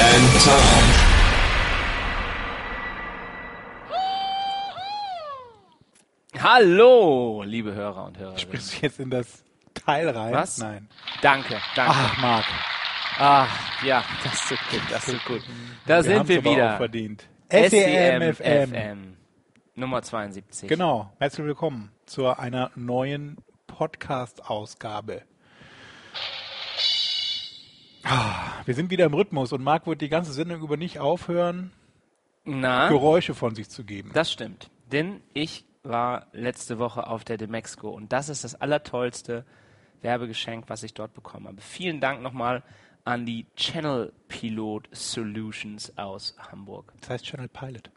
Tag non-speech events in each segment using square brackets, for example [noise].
and Tom. Hallo, liebe Hörer und Hörerinnen. Sprichst du jetzt in das Teil rein? Was? Nein. Danke, danke. Ach, Marc. Ach, ja, das ist gut, das ist gut. Da sind haben's wir wieder. Auch verdient. SEM SEM FM. FM. Nummer 72. Genau. Herzlich willkommen zu einer neuen Podcast-Ausgabe. Ah, wir sind wieder im Rhythmus und Marc wird die ganze Sendung über nicht aufhören, Na, Geräusche von sich zu geben. das stimmt. Denn ich war letzte Woche auf der Demexco und das ist das allertollste Werbegeschenk, was ich dort bekommen habe. Vielen Dank nochmal an die Channel Pilot Solutions aus Hamburg. Das heißt Channel Pilot.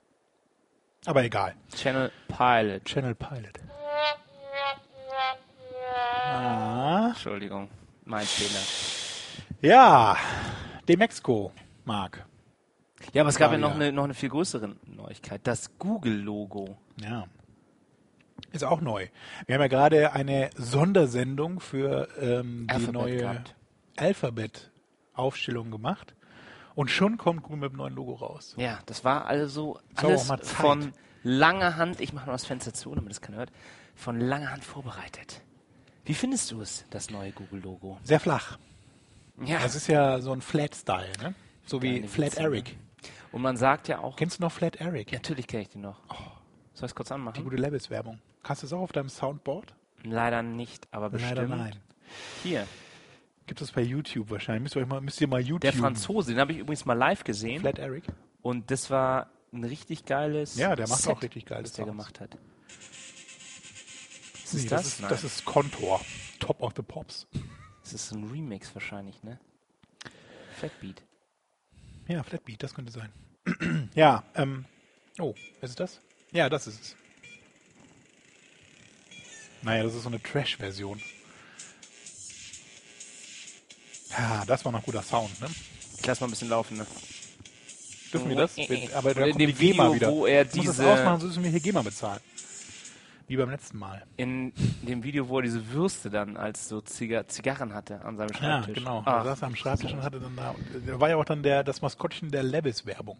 Aber egal. Channel Pilot. Channel Pilot. [laughs] Ah, Entschuldigung, mein Fehler. Ja, Demexco, Marc. Ja, aber es gab Ah, ja noch ja. eine, noch eine viel größere Neuigkeit. Das Google-Logo. Ja. Ist auch neu. Wir haben ja gerade eine Sondersendung für ähm, die Alphabet neue. Alphabet-Aufstellung gemacht. Und schon kommt Google mit dem neuen Logo raus. Ja, das war also alles Zeit. von langer Hand, ich mache mal das Fenster zu, damit das keiner hört, von langer Hand vorbereitet. Wie findest du es, das neue Google-Logo? Sehr flach. Ja, Das ist ja so ein Flat-Style, ne? So wie Kleine Flat Witze, Eric. ne? und man sagt ja auch, Kennst du noch Flat Eric? natürlich kenne ich den noch. Oh. Soll ich es kurz Die anmachen? gute Levis-Werbung. Hast du es auch auf deinem Soundboard? Leider nicht, aber bestimmt. Leider nein. Hier, Gibt es bei YouTube wahrscheinlich. Müsst ihr, euch mal, müsst ihr mal YouTube. der Franzose, den habe ich übrigens mal live gesehen. Flat Eric. Und das war ein richtig geiles Ja, der macht Set, auch richtig geile was der Sounds. gemacht hat. Was Nee, ist das, das? ist, das ist Contour. Top of the Pops. Das ist ein Remix wahrscheinlich, ne? Flatbeat. Ja, Flatbeat, das könnte sein. [clears throat] ja, ähm. Oh, ist es das? Ja, das ist es. Naja, das ist so eine Trash-Version. Ja, das war noch guter Sound, ne? Ich lass mal ein bisschen laufen, ne? Dürfen wir das? Aber da in kommt dem die GEMA Video, wieder. wo er Ich muss das diese- ausmachen, sonst müssen wir hier GEMA bezahlen. Wie beim letzten Mal. In dem Video, wo er diese Würste dann als so Ziga Zigarren hatte an seinem Ja, Schreibtisch. genau. Ah, Er saß am Schreibtisch und hatte dann da. Da war ja auch dann der, das Maskottchen der Levis-Werbung.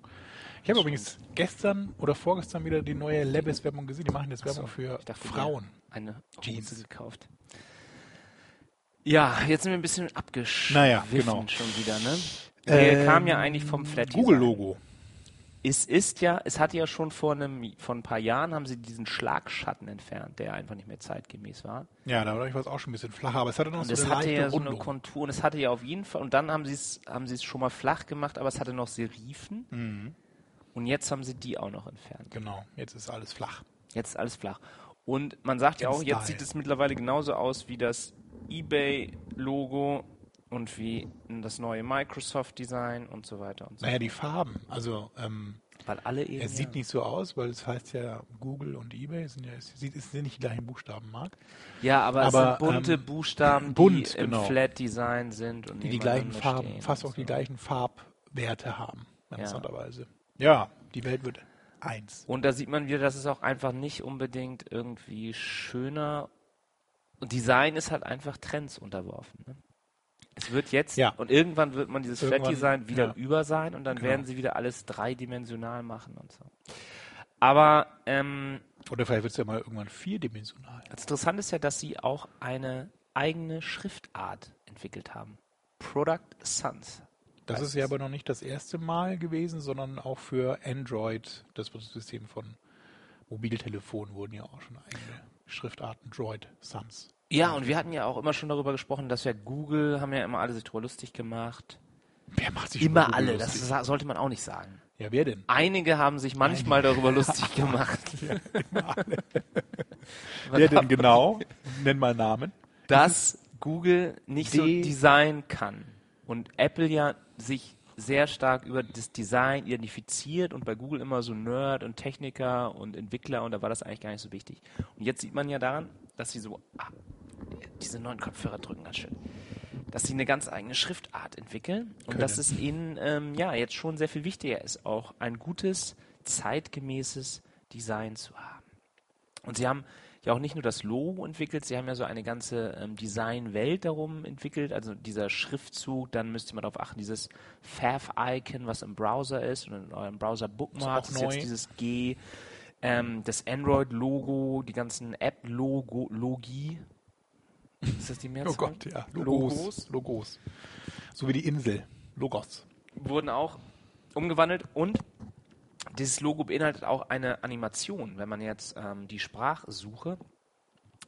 Ich habe übrigens gestern oder vorgestern wieder die neue Levis-Werbung gesehen. Die machen jetzt Werbung für ich dachte, Frauen. der Eine Jeans. Hose gekauft. Ja, jetzt sind wir ein bisschen abgeschwiffen Naja, genau. schon wieder, ne? Wir Ähm, kamen ja eigentlich vom Flat Google-Logo. Es ist ja, es hat ja schon vor einem, vor ein paar Jahren haben sie diesen Schlagschatten entfernt, der einfach nicht mehr zeitgemäß war. Ja, da war ich was auch schon ein bisschen flacher, aber es hatte noch Und so es eine hatte leichte ja so eine. Kontur und es hatte ja auf jeden Fall, und dann haben sie es, haben sie es schon mal flach gemacht, aber es hatte noch Serifen. Mhm. Und jetzt haben sie die auch noch entfernt. Genau, jetzt ist alles flach. Jetzt ist alles flach. Und man sagt ja Im auch, jetzt Style. sieht es mittlerweile genauso aus wie das eBay-Logo und wie das neue Microsoft-Design und so weiter und so Naja, die Farben. Also, ähm, Weil alle eben. es sieht ja, nicht so aus, weil es heißt ja Google und eBay. Sind ja, es, sieht, es sind nicht die gleichen Buchstaben, Marc. ja, aber, aber, es sind bunte ähm, Buchstaben, bunt, die im genau. Flat-Design sind und Die die gleichen Farben, fast auch die so. gleichen Farbwerte haben. Ja. Interessanterweise. Ja, die Welt wird eins. Und da sieht man wieder, dass es auch einfach nicht unbedingt irgendwie schöner. Design ist halt einfach Trends unterworfen. Ne? Es wird jetzt Ja. und irgendwann wird man dieses Irgendwann, Flat-Design wieder ja. über sein und dann Genau. werden sie wieder alles dreidimensional machen und so. Aber ähm, Oder vielleicht wird es ja mal irgendwann vierdimensional. das Interessante ist ja, dass sie auch eine eigene Schriftart entwickelt haben. Product Sans. Das ist ja aber noch nicht das erste Mal gewesen, sondern auch für Android, das System von Mobiltelefonen, wurden ja auch schon eigene Schriftarten, Droid, Sans. Ja, und wir hatten ja auch immer schon darüber gesprochen, dass ja Google, haben ja immer alle sich drüber lustig gemacht. Wer macht sich Immer alle, das lustig? sa- sollte man auch nicht sagen. Ja, wer denn? Einige haben sich manchmal darüber lustig [laughs] gemacht. [laughs] Wer denn genau? Nenn mal Namen. Dass Google nicht so D- Design kann. Und Apple ja sich sehr stark über das Design identifiziert und bei Google immer so Nerd und Techniker und Entwickler und da war das eigentlich gar nicht so wichtig. Und jetzt sieht man ja daran, dass sie so, diese neuen Kopfhörer drücken ganz schön, dass sie eine ganz eigene Schriftart entwickeln und Können. dass es ihnen ähm, ja jetzt schon sehr viel wichtiger ist, auch ein gutes, zeitgemäßes Design zu haben. Und sie haben ja auch nicht nur das Logo entwickelt, sie haben ja so eine ganze ähm, Designwelt darum entwickelt, also dieser Schriftzug, dann müsst ihr mal darauf achten, dieses Fav-Icon, was im Browser ist und in eurem Browser-Bookmark Ist ist, auch jetzt dieses G, ähm, das Android-Logo, die ganzen App-Logi. Ist das die Mehrzahl? Oh Gott, ja. Logos. Logos. So wie die Insel. Logos. wurden auch umgewandelt und dieses Logo beinhaltet auch eine Animation. Wenn man jetzt ähm, die Sprachsuche,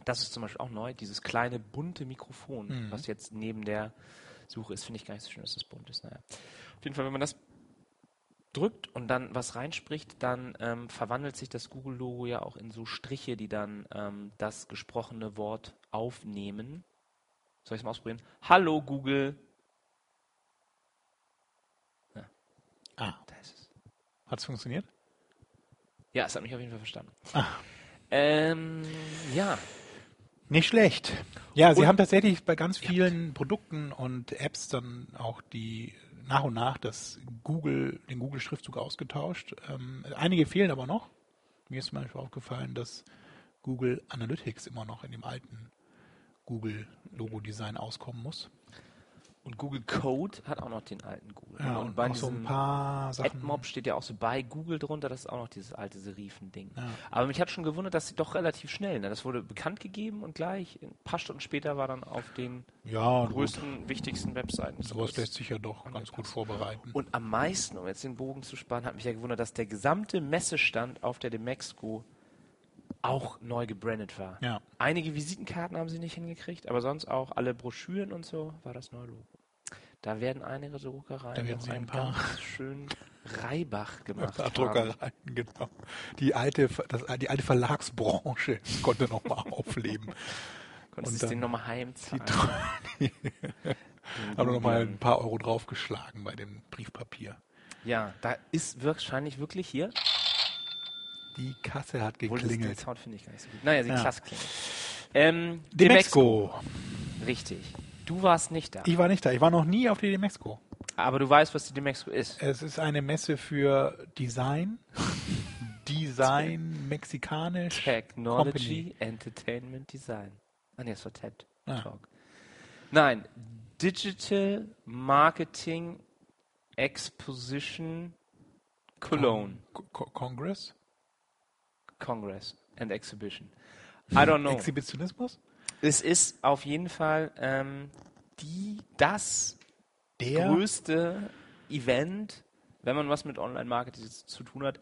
das ist zum Beispiel auch neu, dieses kleine bunte Mikrofon, Mhm. was jetzt neben der Suche ist, finde ich gar nicht so schön, dass das bunt ist. Naja. Auf jeden Fall, wenn man das drückt und dann was reinspricht, dann ähm, verwandelt sich das Google-Logo ja auch in so Striche, die dann ähm, das gesprochene Wort aufnehmen. Soll ich es mal ausprobieren? Hallo Google. Ah, Da ist es. hat es funktioniert? Ja, es hat mich auf jeden Fall verstanden. Ah. Ähm, ja, Nicht schlecht. Ja, sie Und- haben tatsächlich bei ganz vielen Produkten und Apps dann auch die nach und nach das Google, den Google-Schriftzug ausgetauscht. Ähm, einige fehlen aber noch. Mir ist zum Beispiel aufgefallen, dass Google Analytics immer noch in dem alten Google-Logo-Design auskommen muss. und Google Code hat auch noch den alten Google. Ja, und und bei auch so ein diesem paar Sachen. AdMob steht ja auch so bei Google drunter, das ist auch noch dieses alte Serifen-Ding. Ja. Aber mich hat schon gewundert, dass sie doch relativ schnell, ne? das wurde bekannt gegeben und gleich ein paar Stunden später war dann auf den Ja, gut. größten, wichtigsten Webseiten. Sowas lässt sich ja doch ganz gut vorbereiten. Und am meisten, um jetzt den Bogen zu spannen, hat mich ja gewundert, dass der gesamte Messestand auf der Demexco auch neu gebrandet war. Ja. Einige Visitenkarten haben sie nicht hingekriegt, aber sonst auch alle Broschüren und so war das neue Logo. Da werden einige Druckereien Da werden sie ein paar- schönen Reibach gemacht Ein [laughs] paar haben. Druckereien, genau. Die alte, das, die alte Verlagsbranche [laughs] konnte nochmal aufleben. Konntest du den nochmal heimzahlen? Die [laughs] haben nochmal ein paar Euro draufgeschlagen bei dem Briefpapier. Ja, da ist wahrscheinlich wirklich hier. Die Kasse hat das- Den geklingelt. Sound finde ich gar nicht so gut. Naja, die Ja. Klasse klingelt. Ähm, Demexco. Richtig. Du warst nicht da. Ich war nicht da. Ich war noch nie auf der Demexco. Aber du weißt, was die Demexco ist. Es ist eine Messe für Design. [laughs] Design mexikanisch. Technology, Entertainment, Design. Ah, nee, das war TED Ah. Talk. Nein, Digital Marketing Exposition Cologne Co- Co- Congress. Congress and Exhibition. I don't know. Exhibitionismus. es ist auf jeden Fall ähm, die, das Der. größte Event, wenn man was mit Online-Marketing zu tun hat,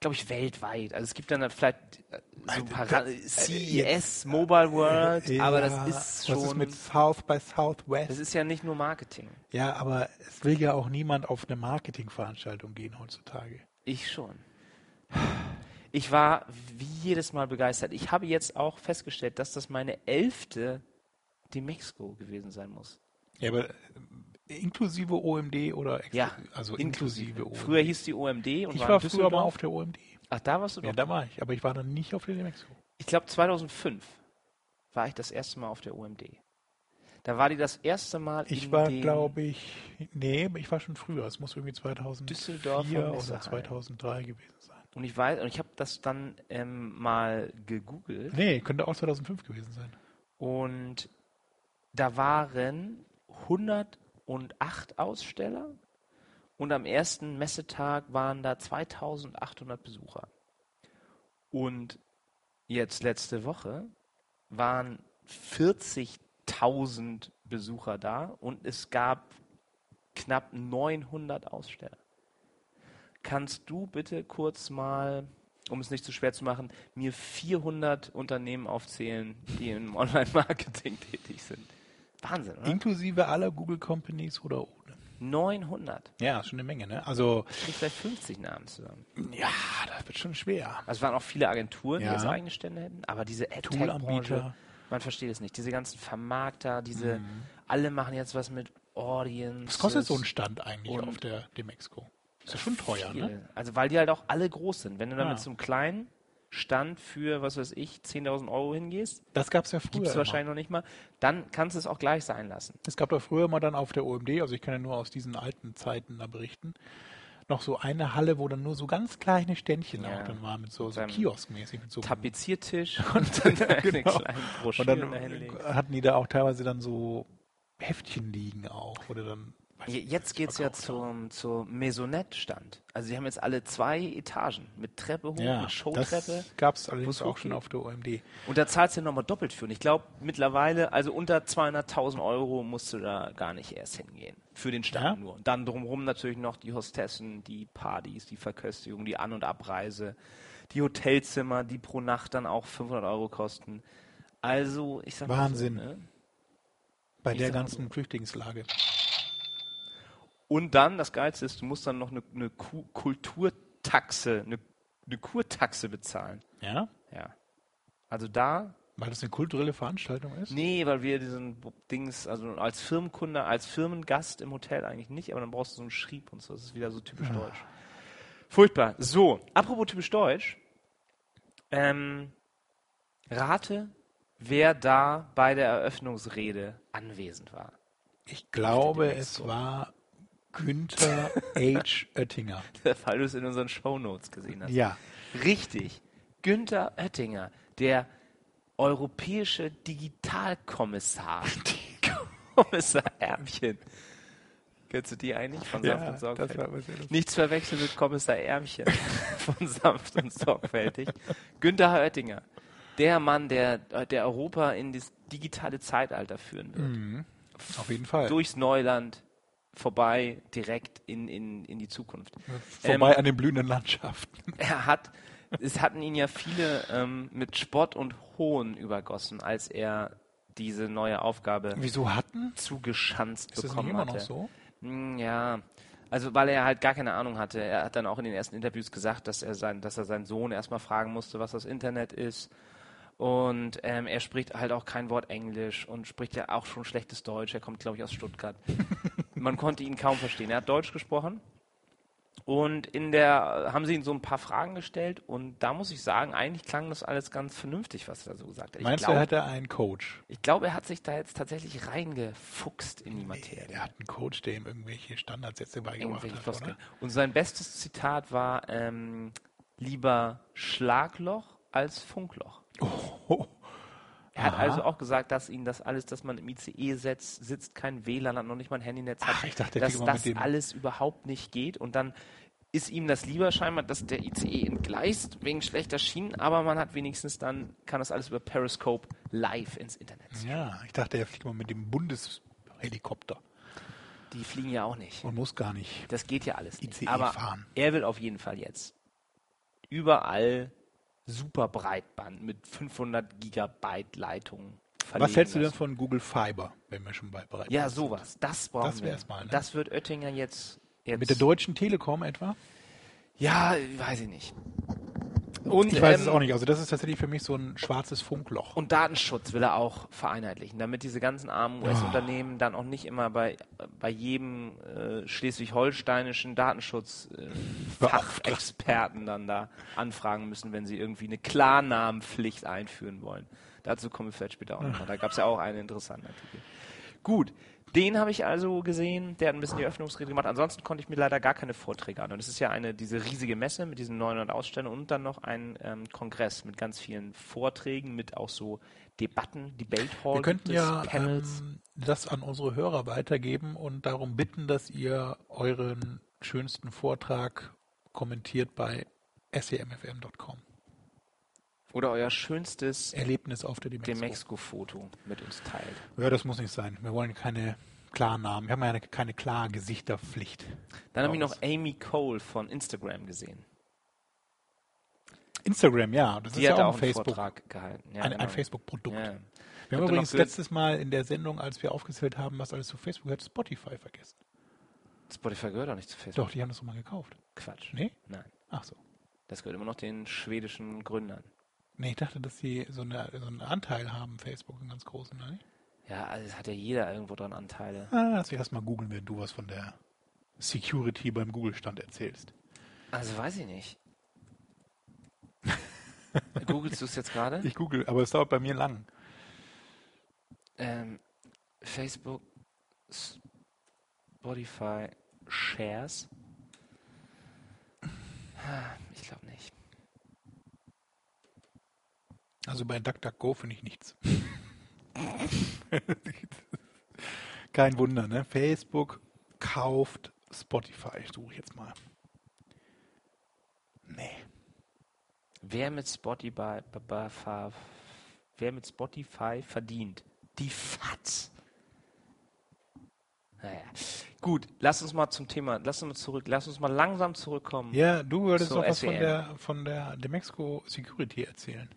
glaube ich, weltweit. Also es gibt dann vielleicht äh, so ein paar Ra- CES, Mobile World, aber das ist Was ist schon, mit South by Southwest? das ist ja nicht nur Marketing. Ja, aber es will ja auch niemand auf eine Marketingveranstaltung gehen heutzutage. Ich schon. Ich war wie jedes Mal begeistert. Ich habe jetzt auch festgestellt, dass das meine elfte Demexco gewesen sein muss. Ja, aber äh, inklusive OMD oder Ja, also inklusive, OMD. Früher hieß die OMD und ich war, war früher Düsseldorf. mal auf der OMD. Ach, da warst du doch. Ja, da war ich, aber ich war dann nicht auf der Demexco. Ich glaube 2005 war ich das erste Mal auf der OMD. Da war die das erste Mal Ich in war, glaube ich, nee, ich war schon früher. Es muss irgendwie 2004 Düsseldorfer oder Messehalle. 2003 gewesen sein. Und ich weiß und ich habe das dann ähm, mal gegoogelt Nee, könnte auch 2005 gewesen sein. und da waren 108 Aussteller und am ersten Messetag waren da 2800 Besucher. Und jetzt letzte Woche waren 40.000 Besucher da und es gab knapp 900 Aussteller. Kannst du bitte kurz mal, um es nicht zu schwer zu machen, mir 400 Unternehmen aufzählen, die im [laughs] Online-Marketing tätig sind? Wahnsinn, oder? Inklusive aller Google Companies oder ohne. 900. Ja, schon eine Menge, ne? Also, Ich krieg vielleicht 50 Namen zusammen. ja, das wird schon schwer. Also es waren auch viele Agenturen, die Ja. jetzt eigene Stände hätten, aber diese Toolanbieter. man versteht es nicht. Diese ganzen Vermarkter, diese, Mhm. alle machen jetzt was mit Audience. Was kostet so ein Stand eigentlich auf der Demexco? Ist ja schon teuer, ne? Viel. Also weil die halt auch alle groß sind. Wenn du dann Ja. mit so einem kleinen Stand für, was weiß ich, 10.000 Euro hingehst, Das gab es ja früher. gibt es wahrscheinlich noch nicht mal, dann kannst du es auch gleich sein lassen. Es gab doch früher mal dann auf der OMD, also ich kann ja nur aus diesen alten Zeiten da berichten, noch so eine Halle, wo dann nur so ganz kleine Ständchen Ja. auch dann waren, mit so, so Kioskmäßig. Mit so Tapeziertisch [laughs] und dann [laughs] eine Genau. kleine Und dann hatten die da auch teilweise dann so Heftchen liegen auch, wo du dann. Jetzt geht es ja zum, zur Maisonette-Stand. Also sie haben jetzt alle zwei Etagen mit Treppe hoch. Ja, mit Showtreppe. das gab es allerdings auch schon auf der OMD. Und da zahlst du nochmal doppelt für. Und ich glaube, mittlerweile, also unter 200.000 Euro musst du da gar nicht erst hingehen. Für den Stand Ja? nur. Und dann drumherum natürlich noch die Hostessen, die Partys, die Verköstigung, die An- und Abreise, die Hotelzimmer, die pro Nacht dann auch 500 Euro kosten. Also, ich sag Wahnsinn. Mal so, ne? Bei Ich der ganzen Flüchtlingslage. Und dann, das Geilste ist, du musst dann noch eine, eine Ku- Kulturtaxe, eine, eine Kurtaxe bezahlen. Ja? Ja. Also da Weil das eine kulturelle Veranstaltung ist? Nee, weil wir diesen Dings, also als Firmenkunde, als Firmengast im Hotel eigentlich nicht, aber dann brauchst du so einen Schrieb und so. Das ist wieder so typisch deutsch. Furchtbar. So, apropos typisch deutsch. Ähm, rate, wer da bei der Eröffnungsrede anwesend war. Ich glaube, es war Günther H. Oettinger. [laughs] Weil du es in unseren Shownotes gesehen hast. Ja. Richtig. Günther Oettinger, der europäische Digitalkommissar. [laughs] Kommissar Ärmchen. Kennst du die eigentlich von Sanft und Sorgfältig? war was sehr Nichts verwechseln mit Kommissar Ärmchen [laughs] von Sanft und Sorgfältig. Günther Oettinger. Der Mann, der, der Europa in das digitale Zeitalter führen wird. Auf jeden Fall. Durchs Neuland, vorbei, direkt in, in, in die Zukunft. Vorbei Ähm, an den blühenden Landschaften. [laughs] er hat, es hatten ihn ja viele ähm, mit Spott und Hohn übergossen, als er diese neue Aufgabe Wieso hatten? zugeschanzt Ist das nicht bekommen immer hatte. noch so? Hm, Ja, also weil er halt gar keine Ahnung hatte. Er hat dann auch in den ersten Interviews gesagt, dass er, sein, dass er seinen Sohn erstmal fragen musste, was das Internet ist. Und ähm, er spricht halt auch kein Wort Englisch und spricht ja auch schon schlechtes Deutsch. Er kommt, glaube ich, aus Stuttgart. [laughs] Man konnte ihn kaum verstehen. Er hat Deutsch gesprochen. Und in der haben sie ihn so ein paar Fragen gestellt und da muss ich sagen, eigentlich klang das alles ganz vernünftig, was er so gesagt hat. Ich Meinst du, er glaube, hatte einen Coach? ich glaube, er hat sich da jetzt tatsächlich reingefuchst in die Materie. Er hat einen Coach, der ihm irgendwelche Standardsätze beigebracht Irgendwelche hat, oder? Und sein bestes Zitat war ähm, lieber Schlagloch als Funkloch. Oh, Er hat Aha. also auch gesagt, dass ihn das alles, dass man im ICE setzt, sitzt, kein WLAN hat, noch nicht mal ein Handynetz hat, Ach, ich dachte, dass das alles überhaupt nicht geht. Und dann ist ihm das lieber scheinbar, dass der ICE entgleist wegen schlechter Schienen, aber man hat wenigstens dann, kann das alles über Periscope live ins Internet. Ja, ich dachte, er fliegt mal mit dem Bundeshelikopter Die fliegen ja auch nicht. und muss gar nicht. Das geht ja alles nicht. ICE Aber fahren. er will auf jeden Fall jetzt überall super Breitband mit 500 Gigabyte Leitung verlegen Was hältst du denn von Google Fiber, wenn wir schon bei bereit Ja, sowas. Das brauchen Das wir. mal, ne? Das wird Oettinger jetzt, jetzt Mit der Deutschen Telekom etwa? Ja, weiß ich nicht. Und, Ich weiß ähm, es auch nicht. Also das ist tatsächlich für mich so ein schwarzes Funkloch. Und Datenschutz will er auch vereinheitlichen, damit diese ganzen armen Ah. US-Unternehmen dann auch nicht immer bei, bei jedem äh, schleswig-holsteinischen Datenschutz-Fachexperten dann da anfragen müssen, wenn sie irgendwie eine Klarnamenpflicht einführen wollen. Dazu kommen wir vielleicht später auch noch. Da gab es ja auch einen interessanten Artikel. Gut, den habe ich also gesehen. Der hat ein bisschen die Öffnungsrede gemacht. Ansonsten konnte ich mir leider gar keine Vorträge an. Und es ist ja eine diese riesige Messe mit diesen 900 Ausstellungen und dann noch ein ähm, Kongress mit ganz vielen Vorträgen, mit auch so Debatten, Debate Hall, Wir könnten ja Panels. ähm, das an unsere Hörer weitergeben und darum bitten, dass ihr euren schönsten Vortrag kommentiert bei semfm.com. oder euer schönstes Erlebnis auf der Demexco. Demexco-Foto mit uns teilt. Ja, das muss nicht sein. Wir wollen keine Klarnamen. Wir haben ja eine, keine klare Gesichterpflicht. Dann habe ich noch Amy Cole von Instagram gesehen. Instagram, ja. Das Die ist ja auch ein einen Facebook. Ja, ein, genau. ein Facebook-Produkt. Ja. Wir haben übrigens gehört- letztes Mal in der Sendung, als wir aufgezählt haben, was alles zu Facebook hat, Spotify vergessen. Spotify gehört auch nicht zu Facebook. Doch, die haben das doch mal gekauft. Quatsch. Nee? Nein. Ach so. Das gehört immer noch den schwedischen Gründern. Nee, ich dachte, dass sie so, eine, so einen Anteil haben, Facebook, einen ganz großen, ne? Ja, also es hat ja jeder irgendwo dran Anteile. Ah, lass mich erstmal googeln, wenn du was von der Security beim Google-Stand erzählst. Also weiß ich nicht. [laughs] Googlest du es jetzt gerade? Ich google, aber es dauert bei mir lang. Ähm, Facebook, Spotify, Shares. Ich glaube nicht. Also bei DuckDuckGo finde ich nichts. [laughs] Kein Wunder, ne? Facebook kauft Spotify. Suche ich jetzt mal. Nee. Wer mit Spotify, wer mit Spotify verdient? Die FATS. Naja. Gut, lass uns mal zum Thema, lass uns mal zurück, lass uns mal langsam zurückkommen. Ja, du wolltest So, noch was von der, von der Demexco Security erzählen.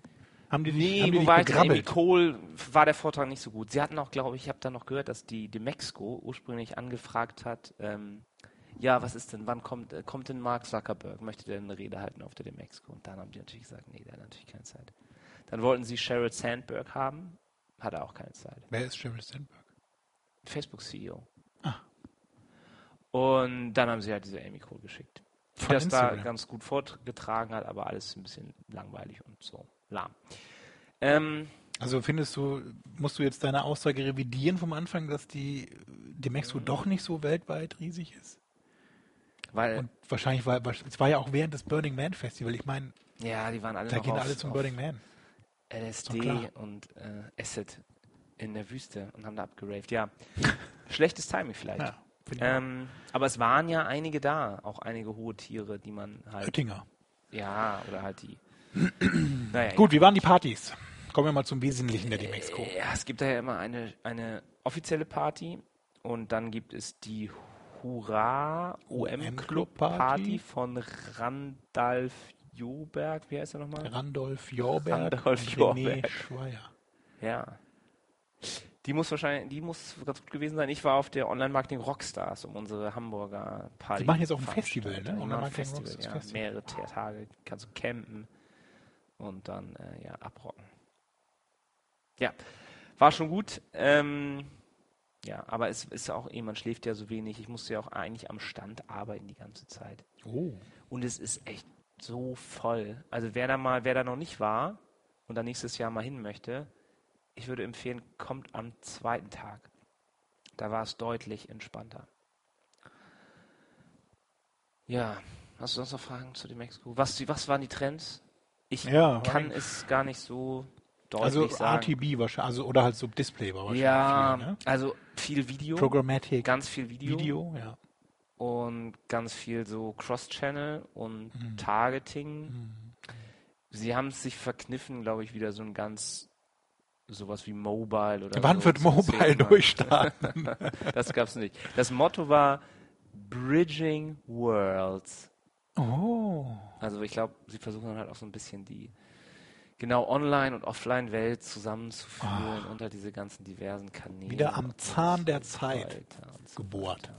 Haben die dich, Nee, haben die? Amy begrabbelt? Cole war der Vortrag nicht so gut. Sie hatten auch, glaube ich, ich habe da noch gehört, dass die Demexco ursprünglich angefragt hat, ähm, ja, was ist denn, wann kommt, äh, kommt denn Mark Zuckerberg? Möchte der eine Rede halten auf der Demexco? Und dann haben die natürlich gesagt, nee, der hat natürlich keine Zeit. Dann wollten sie Sheryl Sandberg haben, hat er auch keine Zeit. Wer ist Sheryl Sandberg? Facebook-CEO. Ah. Und dann haben sie halt diese Amy Cole geschickt. Die das da Instagram. ganz gut vorgetragen hat, aber alles ein bisschen langweilig und so lahm. Ähm, Also findest du, musst du jetzt deine Aussage revidieren vom Anfang, dass die Demexco doch nicht so weltweit riesig ist? weil, Und wahrscheinlich war, es war ja auch während des Burning Man Festival. Ich meine, ja, die waren alle da gehen auf, alle zum Burning Man. LSD und äh, Acid in der Wüste und haben da abgeraved. Ja, [laughs] schlechtes Timing vielleicht. Ja, ähm, aber es waren ja einige da, auch einige hohe Tiere, die man halt, Oettinger. ja, oder halt die. [clears throat] naja, Gut, wie waren die Partys? Kommen wir mal zum Wesentlichen der Demexco. Ja, es gibt da ja immer eine, eine offizielle Party und dann gibt es die Hurra OM Club Party. Von Randalf Joberg. Wie heißt er nochmal? Randolph Jorberg Randolph. Schweier. Ja. Die muss wahrscheinlich, die muss ganz gut gewesen sein. Ich war auf der Online-Marketing Rockstars, um unsere Hamburger Party. Die machen jetzt auch ein Festival, ne? Online-Marketing Festival, Rockstars ja. Festival. Mehrere Ta- Tage kannst du campen und dann äh, ja abrocken. Ja, war schon gut. Ähm, ja, aber es ist auch eh, man schläft ja so wenig. Ich musste ja auch eigentlich am Stand arbeiten die ganze Zeit. Oh. Und es ist echt so voll. Also wer da mal, wer da noch nicht war und dann nächstes Jahr mal hin möchte, ich würde empfehlen, kommt am zweiten Tag. Da war es deutlich entspannter. Ja, hast du sonst noch Fragen zu dem Expo? Was, was waren die Trends? Ich Ja, kann es gar nicht so deutlich Also sagen. RTB wahrscheinlich, also oder halt so Display war wahrscheinlich ja, viel, ne? also viel Video, Programmatic ganz viel Video, Video, ja. und ganz viel so Cross-Channel und Mhm. Targeting. Sie haben es sich verkniffen, glaube ich, wieder so ein ganz sowas wie Mobile oder Wann so wird Mobile durchstarten? [laughs] Das gab's nicht. Das Motto war Bridging Worlds. Oh. Also ich glaube, sie versuchen dann halt auch so ein bisschen die genau Online- und Offline-Welt zusammenzuführen unter diese ganzen diversen Kanäle. Wieder am Zahn der so Zeit so gebohrt.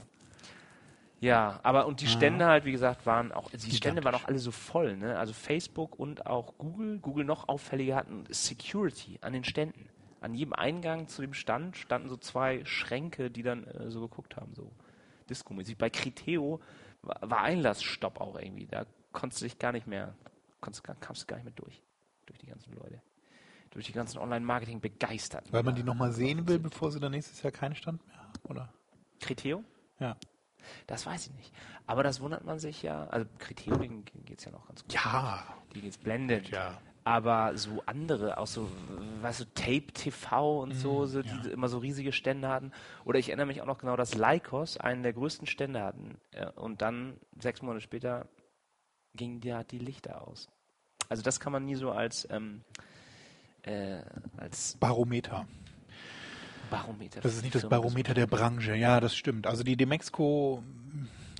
Ja, aber und die Stände halt, wie gesagt, waren auch, die Stände waren auch alle so voll, ne? Also Facebook und auch Google, Google noch auffälliger hatten Security an den Ständen. An jedem Eingang zu dem Stand standen so zwei Schränke, die dann äh, so geguckt haben, so Disco-mäßig. Bei Criteo war, Einlassstopp auch irgendwie. Da konntest du dich gar nicht mehr, konntest, kamst du gar nicht mehr durch. Durch die ganzen Leute. Durch die ganzen Online-Marketing begeistert. Weil man die nochmal sehen will, bevor sie dann nächstes Jahr keinen Stand mehr haben, oder? Criteo? Ja. Das weiß ich nicht. Aber das wundert man sich ja. Also denen geht es ja noch ganz gut. Ja. Die geht's blended. Ja. Aber so andere, auch so, weißt du, Tape TV und so, so die Mhm, ja. immer so riesige Stände hatten. Oder ich erinnere mich auch noch genau, dass Lycos einen der größten Stände hatten. Und dann, sechs Monate später, gingen die, die Lichter aus. Also das kann man nie so als, ähm, äh, als Barometer. Barometer. Das ist nicht das Barometer der Branche. Ja, das stimmt. Also die Demexco,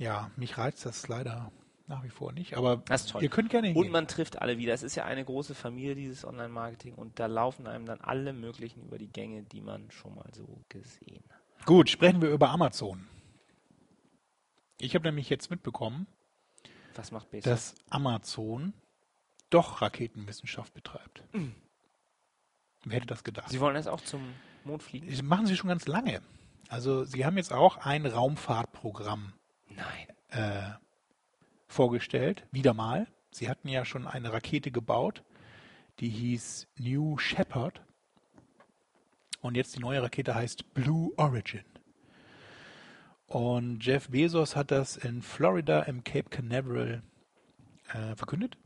ja, mich reizt das leider nach wie vor nicht. Aber Das ist toll. ihr könnt gerne Und hingehen. man trifft alle wieder. Es ist ja eine große Familie, dieses Online-Marketing. Und da laufen einem dann alle möglichen über die Gänge, die man schon mal so gesehen hat. Gut, sprechen wir über Amazon. Ich habe nämlich jetzt mitbekommen, Was macht dass Amazon doch Raketenwissenschaft betreibt. Wer hätte das gedacht? Sie wollen es auch zum Mondfliegen? Das machen sie schon ganz lange. Also sie haben jetzt auch ein Raumfahrtprogramm Nein. äh, vorgestellt, wieder mal. Sie hatten ja schon eine Rakete gebaut, die hieß New Shepard. Und jetzt die neue Rakete heißt Blue Origin. Und Jeff Bezos hat das in Florida im Cape Canaveral äh, verkündet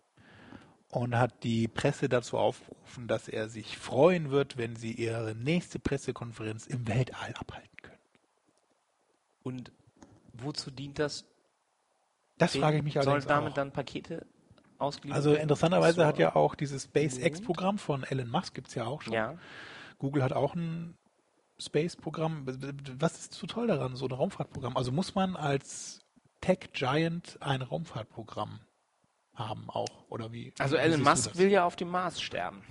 und hat die Presse dazu aufgerufen, dass er sich freuen wird, wenn sie ihre nächste Pressekonferenz im Weltall abhalten können. Und wozu dient das? Das frage ich mich Sollen allerdings damit auch. dann Pakete ausgeliefert Also interessanterweise So. hat ja auch dieses SpaceX-Programm von Elon Musk gibt es ja auch schon. Ja. Google hat auch ein Space-Programm. Was ist so toll daran, so ein Raumfahrtprogramm? Also muss man als Tech-Giant ein Raumfahrtprogramm haben auch? Oder wie? Also wie Elon Musk will ja auf dem Mars sterben.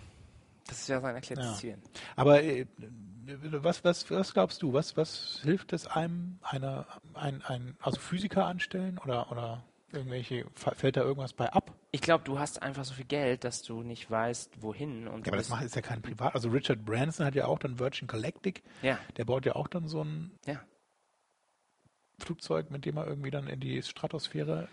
Das ist ja sein erklärtes Ja. Ziel. Aber äh, was, was, was glaubst du? Was, was hilft es einem, einer, ein, ein, also Physiker anstellen oder, oder irgendwelche, fällt da irgendwas bei ab? Ich glaube, du hast einfach so viel Geld, dass du nicht weißt, wohin. Und Ja, aber das macht ist ja kein Privat. Also Richard Branson hat ja auch dann Virgin Galactic. Ja, Der baut ja auch dann so ein ja. Flugzeug, mit dem er irgendwie dann in die Stratosphäre.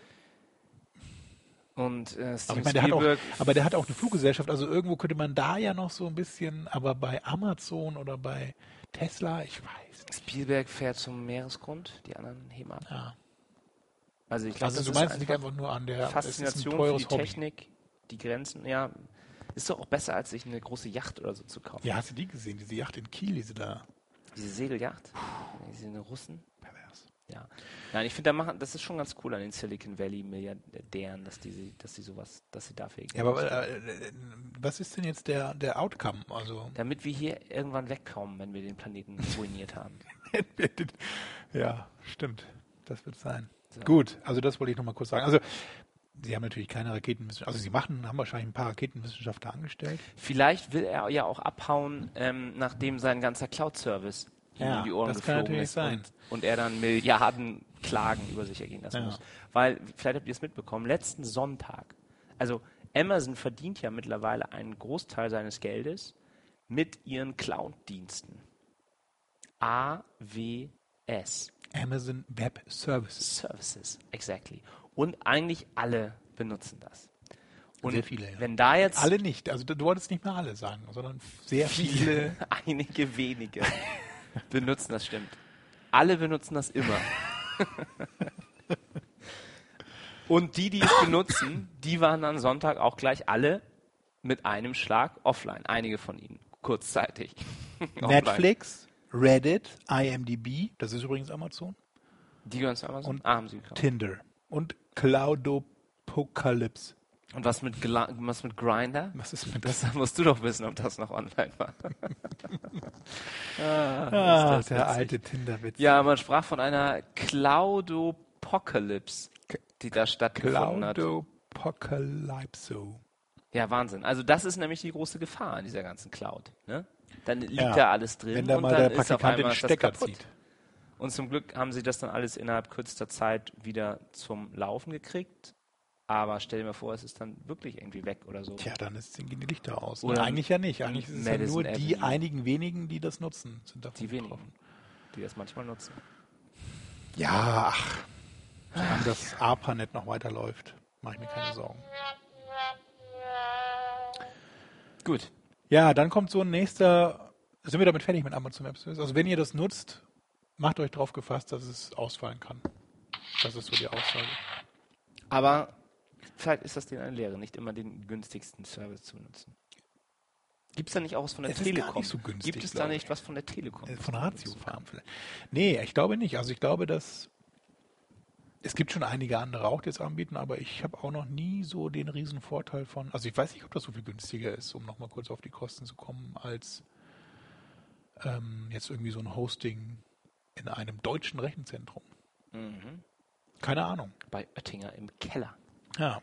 Und äh, Aber, Steven ich meine, der hat auch, aber der hat auch eine Fluggesellschaft. Also irgendwo könnte man da ja noch so ein bisschen, aber bei Amazon oder bei Tesla, ich weiß nicht. Spielberg fährt zum Meeresgrund, die anderen heben ab. Ja. Also ich glaube, Also du meinst, es liegt einfach nur an der Faszination für die Hobby. Technik, die Grenzen. Ja, ist doch auch besser, als sich eine große Yacht oder so zu kaufen. Ja, hast du die gesehen? Diese Yacht in Kiel, diese da. Diese Segelyacht, diese Russen. Ja. Nein, ich finde, da machen, das ist schon ganz cool an den Silicon Valley Milliardären, dass die, dass die sowas, dass sie dafür. Ja, aber äh, was ist denn jetzt der, der Outcome? Also [laughs] damit wir hier irgendwann wegkommen, wenn wir den Planeten ruiniert haben. [laughs] ja, stimmt. Das wird sein. So. Gut, also das wollte ich noch mal kurz sagen. Also Sie haben natürlich keine Raketenwissenschaftler, also Sie machen, haben wahrscheinlich ein paar Raketenwissenschaftler angestellt. Vielleicht will er ja auch abhauen, ähm, nachdem sein ganzer Cloud-Service Ja, um die Ohren das kann geflogen natürlich ist sein. Und, und er dann Milliarden Klagen über sich ergehen lassen Ja. muss. Weil, vielleicht habt ihr es mitbekommen, letzten Sonntag, also Amazon verdient ja mittlerweile einen Großteil seines Geldes mit ihren Cloud-Diensten. AWS. Amazon Web Services. Services, exactly. Und eigentlich alle benutzen das. Und Sehr viele, ja. wenn da jetzt Alle nicht, also du wolltest nicht mehr alle sagen, sondern sehr [laughs] viele. einige wenige [laughs] [laughs] benutzen das, stimmt. Alle benutzen das immer. [laughs] Und die, die es benutzen, die waren dann Sonntag auch gleich alle mit einem Schlag offline. Einige von ihnen, kurzzeitig. [laughs] Netflix, Reddit, IMDb, das ist übrigens Amazon, Die gehören zu Amazon? Und ah, haben sie gekauft. Tinder und Cloudopocalypse. Und was mit, Gla was mit Grinder? Was ist mit Das musst du doch wissen, ob das noch online war. [laughs] Ah, ist das der alte Tinderwitz. Ja, man sprach von einer Cloudopocalypse, die da stattgefunden hat. Cloudopocalypso. Ja, Wahnsinn. Also das ist nämlich die große Gefahr an dieser ganzen Cloud. Ne? Dann liegt Ja, da alles drin Wenn da und mal dann der ist auf Praktikant den das Stecker zieht. Und zum Glück haben sie das dann alles innerhalb kürzester Zeit wieder zum Laufen gekriegt. Aber stell dir mal vor, es ist dann wirklich irgendwie weg oder so. Tja, dann ist, gehen die Lichter aus. Oder eigentlich ja nicht. Eigentlich ist es ja nur die Avenue. einigen wenigen, die das nutzen, sind davon Die wenigen, betroffen. die das manchmal nutzen. Ja, ach. Solange das ARPANET noch weiterläuft, mache ich mir keine Sorgen. Gut. Ja, dann kommt so ein nächster. Sind wir damit fertig mit Amazon Web Services? Also wenn ihr das nutzt, macht euch darauf gefasst, dass es ausfallen kann. Das ist so die Aussage. Aber vielleicht ist das denen eine Lehre, nicht immer den günstigsten Service zu benutzen. Gibt es da nicht auch was von der Es Telekom? nicht so günstig, Gibt es da nicht ich. was von der Telekom? Äh, Von Ratio Farm vielleicht. Nee, ich glaube nicht. Also ich glaube, dass es gibt schon einige andere auch, die es anbieten, aber ich habe auch noch nie so den riesen Vorteil von, also ich weiß nicht, ob das so viel günstiger ist, um nochmal kurz auf die Kosten zu kommen, als ähm, jetzt irgendwie so ein Hosting in einem deutschen Rechenzentrum. Mhm. Keine Ahnung. Bei Oettinger im Keller. Ja,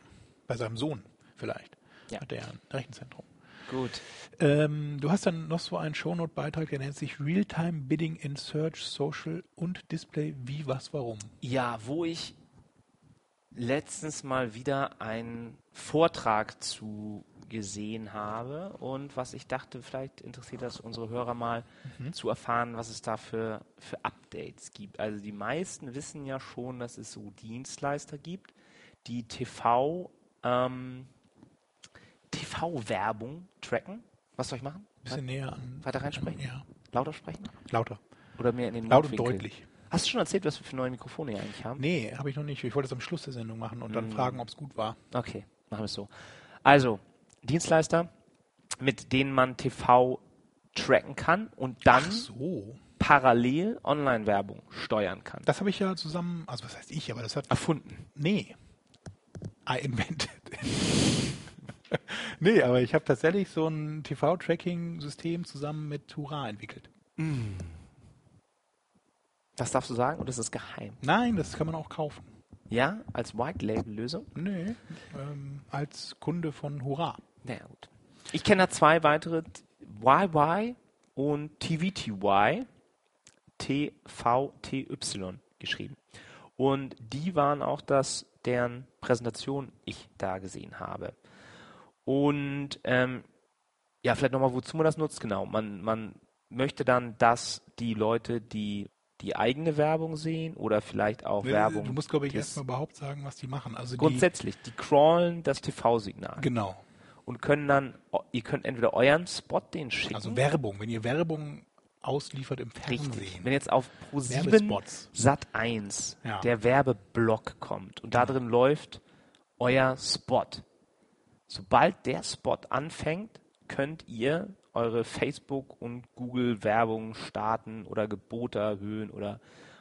bei seinem Sohn vielleicht. Ja. Hat er ein Rechenzentrum. Gut. Ähm, du hast dann noch so einen Shownote-Beitrag, der nennt sich Real-Time Bidding in Search, Social und Display. Wie, was, warum? Ja, wo ich letztens mal wieder einen Vortrag zu gesehen habe und was ich dachte, vielleicht interessiert das unsere Hörer mal Mhm. zu erfahren, was es da für, für Updates gibt. Also die meisten wissen ja schon, dass es so Dienstleister gibt, die TV, ähm, TV-Werbung tracken. Was soll ich machen? bisschen näher an. Weiter reinsprechen? Ja, Lauter sprechen? lauter. Oder mehr in den Laut und deutlich. Hast du schon erzählt, was wir für neue Mikrofone hier eigentlich haben? Nee, habe ich noch nicht. Ich wollte es am Schluss der Sendung machen und dann Mm. fragen, ob es gut war. Okay, machen wir es so. Also, Dienstleister, mit denen man TV tracken kann und dann so. parallel Online-Werbung steuern kann. Das habe ich ja zusammen, also was heißt ich, aber das hat. Erfunden. Nee. I invented. [laughs] nee, aber ich habe tatsächlich so ein TV-Tracking-System zusammen mit Hurra entwickelt. Das darfst du sagen oder ist das geheim? Nein, das kann man auch kaufen. Ja, als White-Label-Lösung? Nee, ähm, als Kunde von Hurra. Na ja, gut. Ich kenne da zwei weitere, YY und TVTY, TVTY geschrieben. Und die waren auch das, deren Präsentation ich da gesehen habe. Und ähm, ja, vielleicht nochmal, wozu man das nutzt, genau. Man, man möchte dann, dass die Leute, die die eigene Werbung sehen oder vielleicht auch Werbung. Du musst, glaube ich, erstmal überhaupt sagen, was die machen. Also die, Grundsätzlich, die crawlen das TV-Signal genau. und können dann, ihr könnt entweder euren Spot den schicken. Also Werbung, wenn ihr Werbung ausliefert im richtig. Fernsehen. Wenn jetzt auf Pro7 Werbespots. Sat 1 Ja. der Werbeblock kommt und da drin läuft euer Spot. Sobald der Spot anfängt, könnt ihr eure Facebook- und Google-Werbung starten oder Gebote erhöhen oder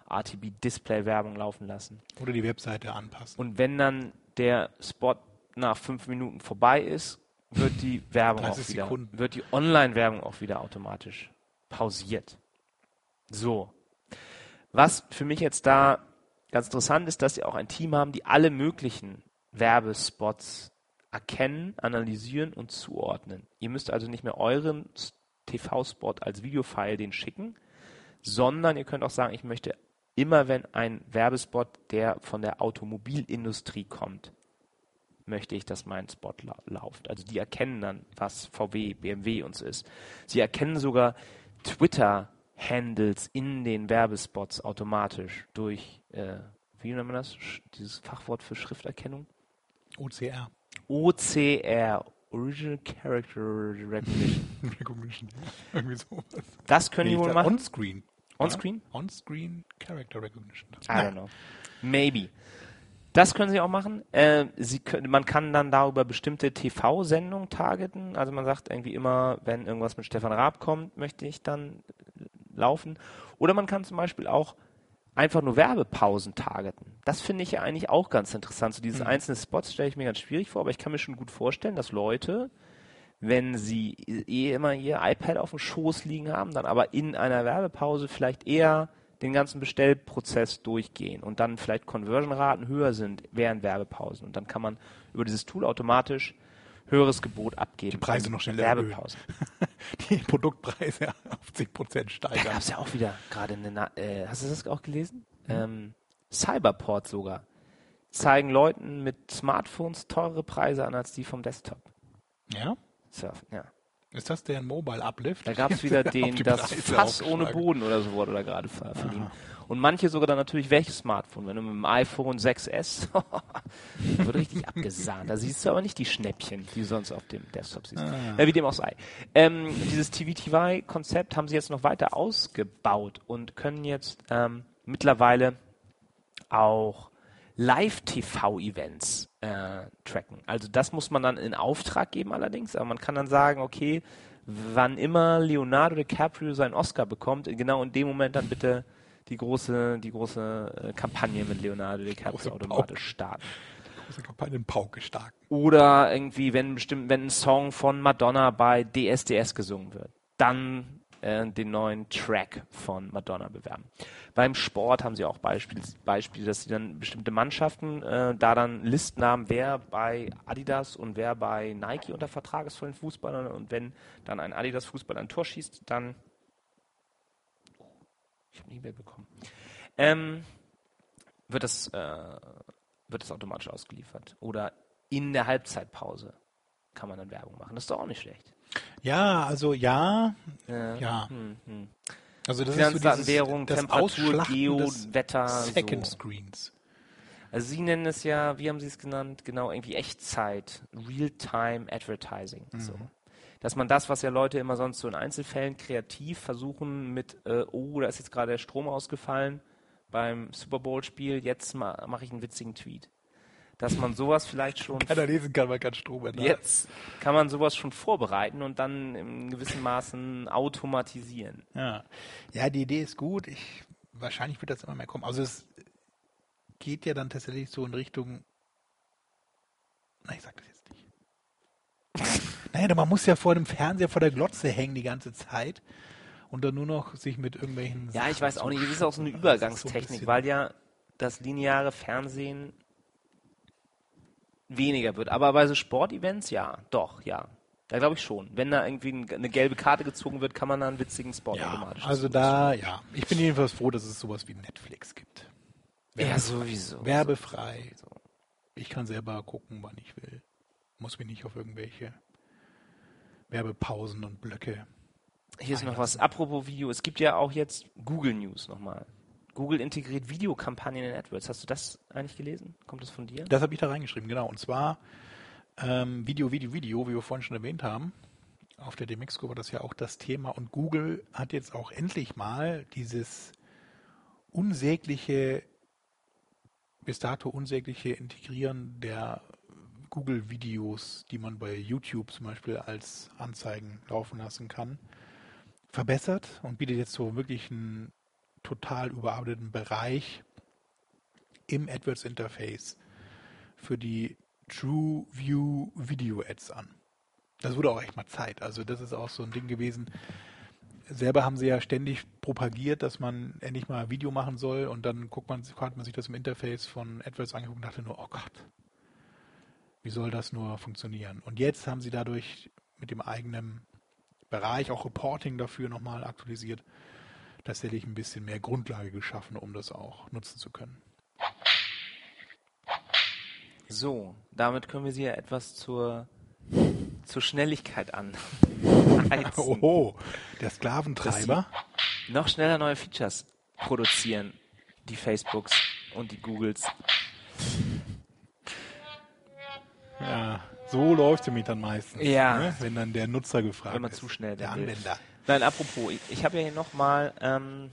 RTB-Display-Werbung laufen lassen. Oder die Webseite anpassen. Und wenn dann der Spot nach fünf Minuten vorbei ist, wird die Werbung auch 30 wieder, Sekunden. wird die Online-Werbung auch wieder automatisch pausiert. So. Was für mich jetzt da ganz interessant ist, dass sie auch ein Team haben, die alle möglichen Werbespots erkennen, analysieren und zuordnen. Ihr müsst also nicht mehr euren TV-Spot als Videofile den schicken, sondern ihr könnt auch sagen, ich möchte immer, wenn ein Werbespot, der von der Automobilindustrie kommt, möchte ich, dass mein Spot lau läuft. Also die erkennen dann, was VW, BMW uns ist. Sie erkennen sogar Twitter-Handles in den Werbespots automatisch durch, äh, wie nennt man das? Dieses Fachwort für Schrifterkennung? OCR. OCR, Original Character Recognition. [laughs] Recognition. Irgendwie sowas. Das können die wohl machen. On-Screen. On-Screen? Ja? On-Screen Character Recognition. I don't know. Maybe. Das können Sie auch machen. Äh, Sie können, man kann dann darüber bestimmte TV-Sendungen targeten. Also man sagt irgendwie immer, wenn irgendwas mit Stefan Raab kommt, möchte ich dann laufen. Oder man kann zum Beispiel auch einfach nur Werbepausen targeten. Das finde ich ja eigentlich auch ganz interessant. So dieses einzelne Spots stelle ich mir ganz schwierig vor, aber ich kann mir schon gut vorstellen, dass Leute, wenn sie eh immer ihr iPad auf dem Schoß liegen haben, dann aber in einer Werbepause vielleicht eher den ganzen Bestellprozess durchgehen und dann vielleicht Conversion-Raten höher sind während Werbepausen. Und dann kann man über dieses Tool automatisch höheres Gebot abgeben. Die Preise noch schneller. Werbepausen. [laughs] Die Produktpreise [laughs] auf 10% Da steigern. gab es ja auch wieder gerade eine, Na äh, hast du das auch gelesen? Ähm, Cyberport sogar. Zeigen Leuten mit Smartphones teurere Preise an als die vom Desktop. Ja? Surfen, ja. Ist das der Mobile Uplift? Da gab es [laughs] wieder den, das Fass ohne. Boden oder so wurde da gerade ver verliehen. Und manche sogar dann natürlich welches Smartphone. Wenn du mit dem iPhone 6S, da [laughs] wird richtig abgesahnt. Da siehst du aber nicht die Schnäppchen, die du sonst auf dem Desktop siehst. Äh, wie dem auch sei. Ähm, dieses TVTY-Konzept haben sie jetzt noch weiter ausgebaut und können jetzt ähm, mittlerweile auch Live-TV-Events äh, tracken. Also das muss man dann in Auftrag geben allerdings, aber man kann dann sagen, okay, wann immer Leonardo DiCaprio seinen Oscar bekommt, genau in dem Moment dann bitte die große, die große äh, Kampagne mit Leonardo DiCaprio automatisch starten. Große Kampagne Pauke stark. Oder irgendwie, wenn bestimmt, wenn ein Song von Madonna bei DSDS gesungen wird, dann äh, den neuen Track von Madonna bewerben. Beim Sport haben sie auch Beispiele, Beispiele dass sie dann bestimmte Mannschaften äh, da dann Listen haben, wer bei Adidas und wer bei Nike unter Vertrag ist von den Fußballern und wenn dann ein Adidas-Fußballer ein Tor schießt, dann ich habe nie mehr bekommen. Ähm, wird das äh, wird das automatisch ausgeliefert. Oder in der Halbzeitpause. kann man dann Werbung machen. Das ist doch auch nicht schlecht. Ja, also ja, Äh, ja. Hm, hm. Also das Finanzdaten, ist so dieses, Währung, das Temperatur, Geo, Wetter, Second so. Screens. Also Sie nennen es ja, wie haben Sie es genannt? Genau, irgendwie Echtzeit, Real-Time Advertising. So. Dass man das, was ja Leute immer sonst so in Einzelfällen kreativ versuchen mit, äh, oh, da ist jetzt gerade der Strom ausgefallen beim Super Bowl-Spiel, jetzt ma mache ich einen witzigen Tweet. Dass man sowas vielleicht schon Keiner lesen kann, weil kein Strom ist. jetzt kann man sowas schon vorbereiten und dann in gewissen Maßen automatisieren. Ja. ja, die Idee ist gut. Ich, wahrscheinlich wird das immer mehr kommen. Also es geht ja dann tatsächlich so in Richtung. Na, ich sag das jetzt nicht. [laughs] naja, man muss ja vor dem Fernseher vor der Glotze hängen die ganze Zeit und dann nur noch sich mit irgendwelchen. Ja, ich Sachen weiß auch nicht, es ist auch so eine ist so ein Übergangstechnik, weil ja das lineare Fernsehen weniger wird. Aber bei so Sportevents, ja, doch, ja. Da glaube ich schon. Wenn da irgendwie ein- eine gelbe Karte gezogen wird, kann man da einen witzigen Spot Ja, automatisch also da, ja. Ich bin jedenfalls froh, dass es sowas wie Netflix gibt. Ja, sowieso. Werbefrei. So. Ich kann selber gucken, wann ich will. Muss mich nicht auf irgendwelche Werbepausen und Blöcke. Hier ist noch was. Apropos Video. Es gibt ja auch jetzt Google News nochmal. Google integriert Videokampagnen in AdWords. Hast du das eigentlich gelesen? Kommt das von dir? Das habe ich da reingeschrieben, genau. Und zwar ähm, Video, Video, Video, wie wir vorhin schon erwähnt haben. Auf der Demexco war das ja auch das Thema. Und Google hat jetzt auch endlich mal dieses unsägliche, bis dato unsägliche Integrieren der Google-Videos, die man bei YouTube zum Beispiel als Anzeigen laufen lassen kann, verbessert und bietet jetzt so wirklich einen total überarbeiteten Bereich im AdWords-Interface für die True View Video Ads an. Das wurde auch echt mal Zeit. Also das ist auch so ein Ding gewesen. Selber haben sie ja ständig propagiert, dass man endlich mal Video machen soll und dann guckt man, hat man sich das im Interface von AdWords angeguckt und dachte nur, oh Gott, wie soll das nur funktionieren? Und jetzt haben sie dadurch mit dem eigenen Bereich, auch Reporting dafür nochmal aktualisiert, tatsächlich ein bisschen mehr Grundlage geschaffen, um das auch nutzen zu können. So, damit können wir sie ja etwas zur, zur Schnelligkeit an. [laughs] Oho, der Sklaventreiber. Noch schneller neue Features produzieren. Die Facebooks und die Googles. Ja, so läuft es nämlich dann meistens. Ja. Ne? Wenn dann der Nutzer gefragt Wenn man ist. zu schnell Der dann will. Nein, apropos, ich, ich habe ja hier nochmal, ähm,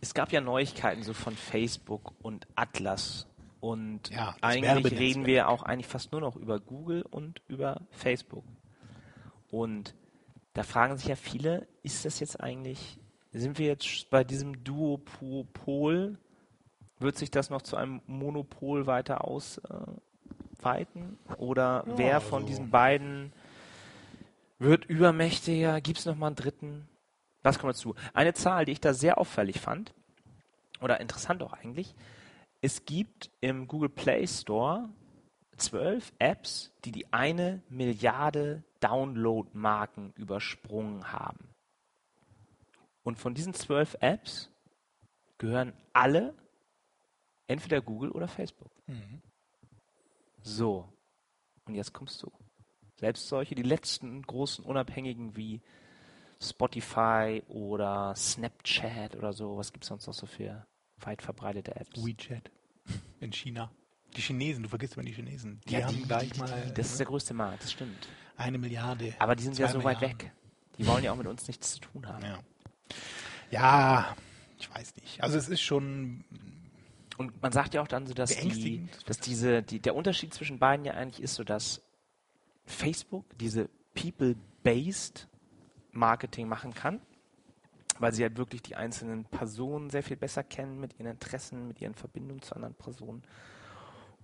es gab ja Neuigkeiten so von Facebook und Atlas und Ja, eigentlich reden wir auch eigentlich fast nur noch über Google und über Facebook. Und da fragen sich ja viele, ist das jetzt eigentlich, sind wir jetzt bei diesem Duopol, wird sich das noch zu einem Monopol weiter ausweiten? Oder Ja, wer von also- diesen beiden wird übermächtiger? Gibt es nochmal einen dritten? Was kommt dazu? Eine Zahl, die ich da sehr auffällig fand, oder interessant auch eigentlich, es gibt im Google Play Store zwölf Apps, die die eine Milliarde Download-Marken übersprungen haben. Und von diesen zwölf Apps gehören alle entweder Google oder Facebook. So, und jetzt kommst du. Selbst solche, die letzten großen Unabhängigen wie Spotify oder Snapchat oder so, was gibt es sonst noch so für weit verbreitete Apps? WeChat in China. Die Chinesen, du vergisst immer die Chinesen. Die Ja, haben die, gleich die, mal die, das ist der größte Markt, das stimmt. eine Milliarde. Aber die sind ja so weit Milliarden. weg. Die wollen ja auch mit uns nichts zu tun haben. Ja. ja, ich weiß nicht. Also es ist schon Und man sagt ja auch dann so, dass, die, dass diese, die, der Unterschied zwischen beiden ja eigentlich ist so, dass Facebook diese People-Based Marketing machen kann, weil sie halt wirklich die einzelnen Personen sehr viel besser kennen mit ihren Interessen, mit ihren Verbindungen zu anderen Personen.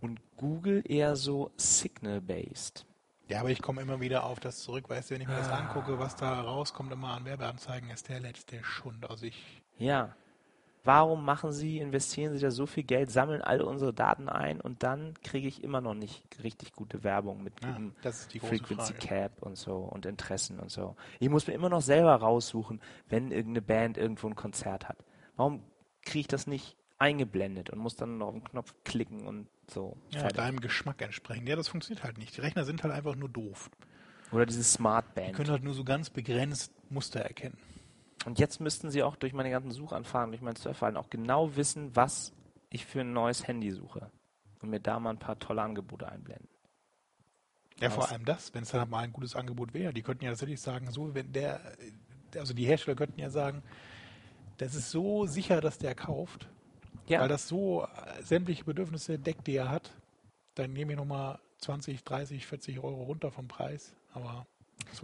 Und Google eher so Signal-Based. Ja, aber ich komme immer wieder auf das zurück, weißt du, wenn ich mir das Ah. angucke, was da rauskommt immer an Werbeanzeigen, ist der letzte Schund. Also ich, Ja. Warum machen Sie, investieren Sie da so viel Geld, sammeln alle unsere Daten ein und dann kriege ich immer noch nicht richtig gute Werbung mit ja, gutem das ist die große Frequency Frage. Cap und so und Interessen und so. Ich muss mir immer noch selber raussuchen, wenn irgendeine Band irgendwo ein Konzert hat. Warum kriege ich das nicht eingeblendet und muss dann noch auf den Knopf klicken und so. Ja, fertig. deinem Geschmack entsprechen. Ja, das funktioniert halt nicht. Die Rechner sind halt einfach nur doof. Oder dieses Smart Die Band. können halt nur so ganz begrenzt Muster erkennen. Und jetzt müssten sie auch durch meine ganzen Suchanfragen, durch mein Surfverhalten auch genau wissen, was ich für ein neues Handy suche. Und mir da mal ein paar tolle Angebote einblenden. Ja, vor allem das, wenn es dann mal ein gutes Angebot wäre. Die könnten ja tatsächlich sagen, so, wenn der, also die Hersteller könnten ja sagen, das ist so sicher, dass der kauft, Ja, weil das so äh, sämtliche Bedürfnisse deckt, die er hat. Dann nehme ich nochmal 20, 30, 40 Euro runter vom Preis. Aber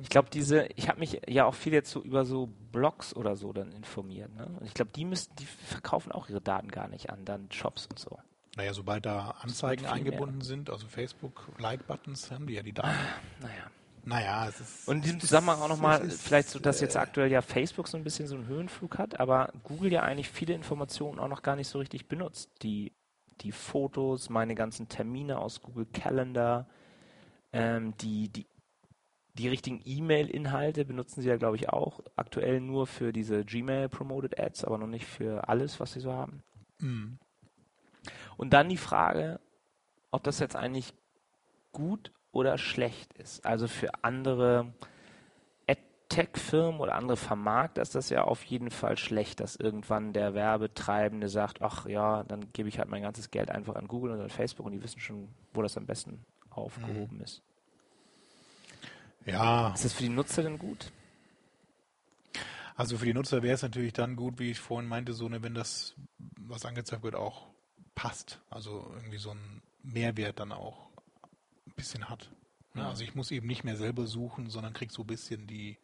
ich glaube, diese, ich habe mich ja auch viel jetzt so über so Blogs oder so dann informiert. Ne? Und ich glaube, die müssten, die verkaufen auch ihre Daten gar nicht an, dann Shops und so. Naja, sobald da Anzeigen viel mehr. eingebunden sind, also Facebook, Like-Buttons, haben die ja die Daten. Naja. Naja, es ist. Und in diesem Zusammenhang auch nochmal, vielleicht so, dass jetzt äh, aktuell ja Facebook so ein bisschen so einen Höhenflug hat, aber Google ja eigentlich viele Informationen auch noch gar nicht so richtig benutzt. Die, die Fotos, meine ganzen Termine aus Google Calendar, ähm, die, die, die richtigen E-Mail-Inhalte benutzen sie ja, glaube ich, auch aktuell nur für diese Gmail-Promoted Ads, aber noch nicht für alles, was sie so haben. mm. Und dann die Frage, ob das jetzt eigentlich gut oder schlecht ist. Also für andere AdTech-Firmen oder andere Vermarkter ist das ja auf jeden Fall schlecht, dass irgendwann der Werbetreibende sagt, ach ja, dann gebe ich halt mein ganzes Geld einfach an Google und an Facebook und die wissen schon, wo das am besten aufgehoben ist. Ja, Ist das für die Nutzer denn gut? also für die Nutzer wäre es natürlich dann gut, wie ich vorhin meinte, so eine, wenn das, was angezeigt wird, auch passt. Also irgendwie so ein Mehrwert dann auch ein bisschen hat. Ne? Ja. Also ich muss eben nicht mehr selber suchen, sondern krieg so ein bisschen die,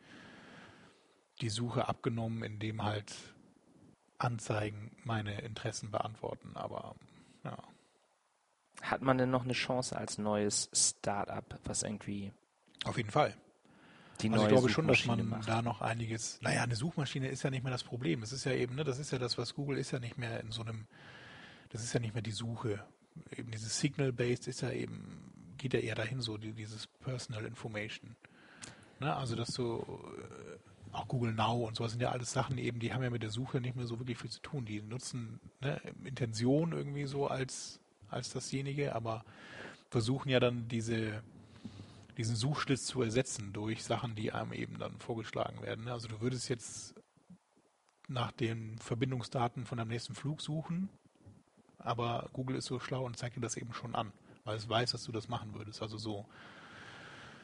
die Suche abgenommen, indem halt Anzeigen meine Interessen beantworten. Aber ja. Hat man denn noch eine Chance als neues Startup, was irgendwie Auf jeden Fall. die Also ich glaube schon, dass man macht? da noch einiges. Naja, eine Suchmaschine ist ja nicht mehr das Problem. Es ist ja eben, ne, das ist ja das, was Google ist ja nicht mehr in so einem, das ist ja nicht mehr die Suche. Eben dieses Signal-Based ist ja eben, geht ja eher dahin, so die, dieses Personal Information. Ne, also dass du äh, auch Google Now und sowas sind ja alles Sachen eben, die haben ja mit der Suche nicht mehr so wirklich viel zu tun. Die nutzen ne, Intention irgendwie so als, als dasjenige, aber versuchen ja dann diese diesen Suchschlitz zu ersetzen durch Sachen, die einem eben dann vorgeschlagen werden. Also du würdest jetzt nach den Verbindungsdaten von deinem nächsten Flug suchen, aber Google ist so schlau und zeigt dir das eben schon an, weil es weiß, dass du das machen würdest. Also so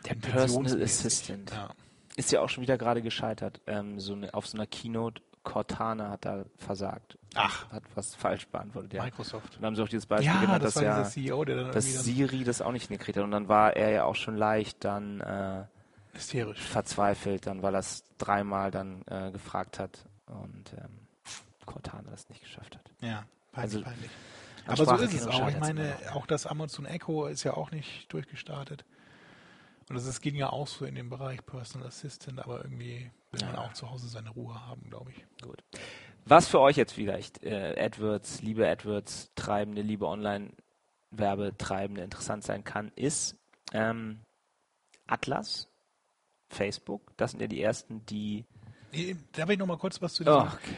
Der Personal. Assistant. Ja. Ist ja auch schon wieder gerade gescheitert. Ähm, so eine, auf so einer Keynote, Cortana hat da versagt. Ach, Hat was falsch beantwortet, ja. Microsoft. Und dann haben sie auch dieses Beispiel Ja, genannt, das dass, ja, CEO, dass Siri das auch nicht hingekriegt hat. Und dann war er ja auch schon leicht dann äh, hysterisch. verzweifelt, dann weil er es dreimal dann äh, gefragt hat und ähm, Cortana das nicht geschafft hat. Ja, peinlich, Also, peinlich. Aber so ist es auch. Ich meine, noch. auch das Amazon Echo ist ja auch nicht durchgestartet. Und das ist, ging ja auch so in dem Bereich Personal Assistant, aber irgendwie will man Ja. auch zu Hause seine Ruhe haben, glaube ich. Gut. Was für euch jetzt vielleicht äh, AdWords, liebe AdWords Treibende, liebe Online-Werbetreibende interessant sein kann, ist ähm, Atlas, Facebook. Das sind ja die ersten, die. Darf ich noch mal kurz was zu Oh, diesem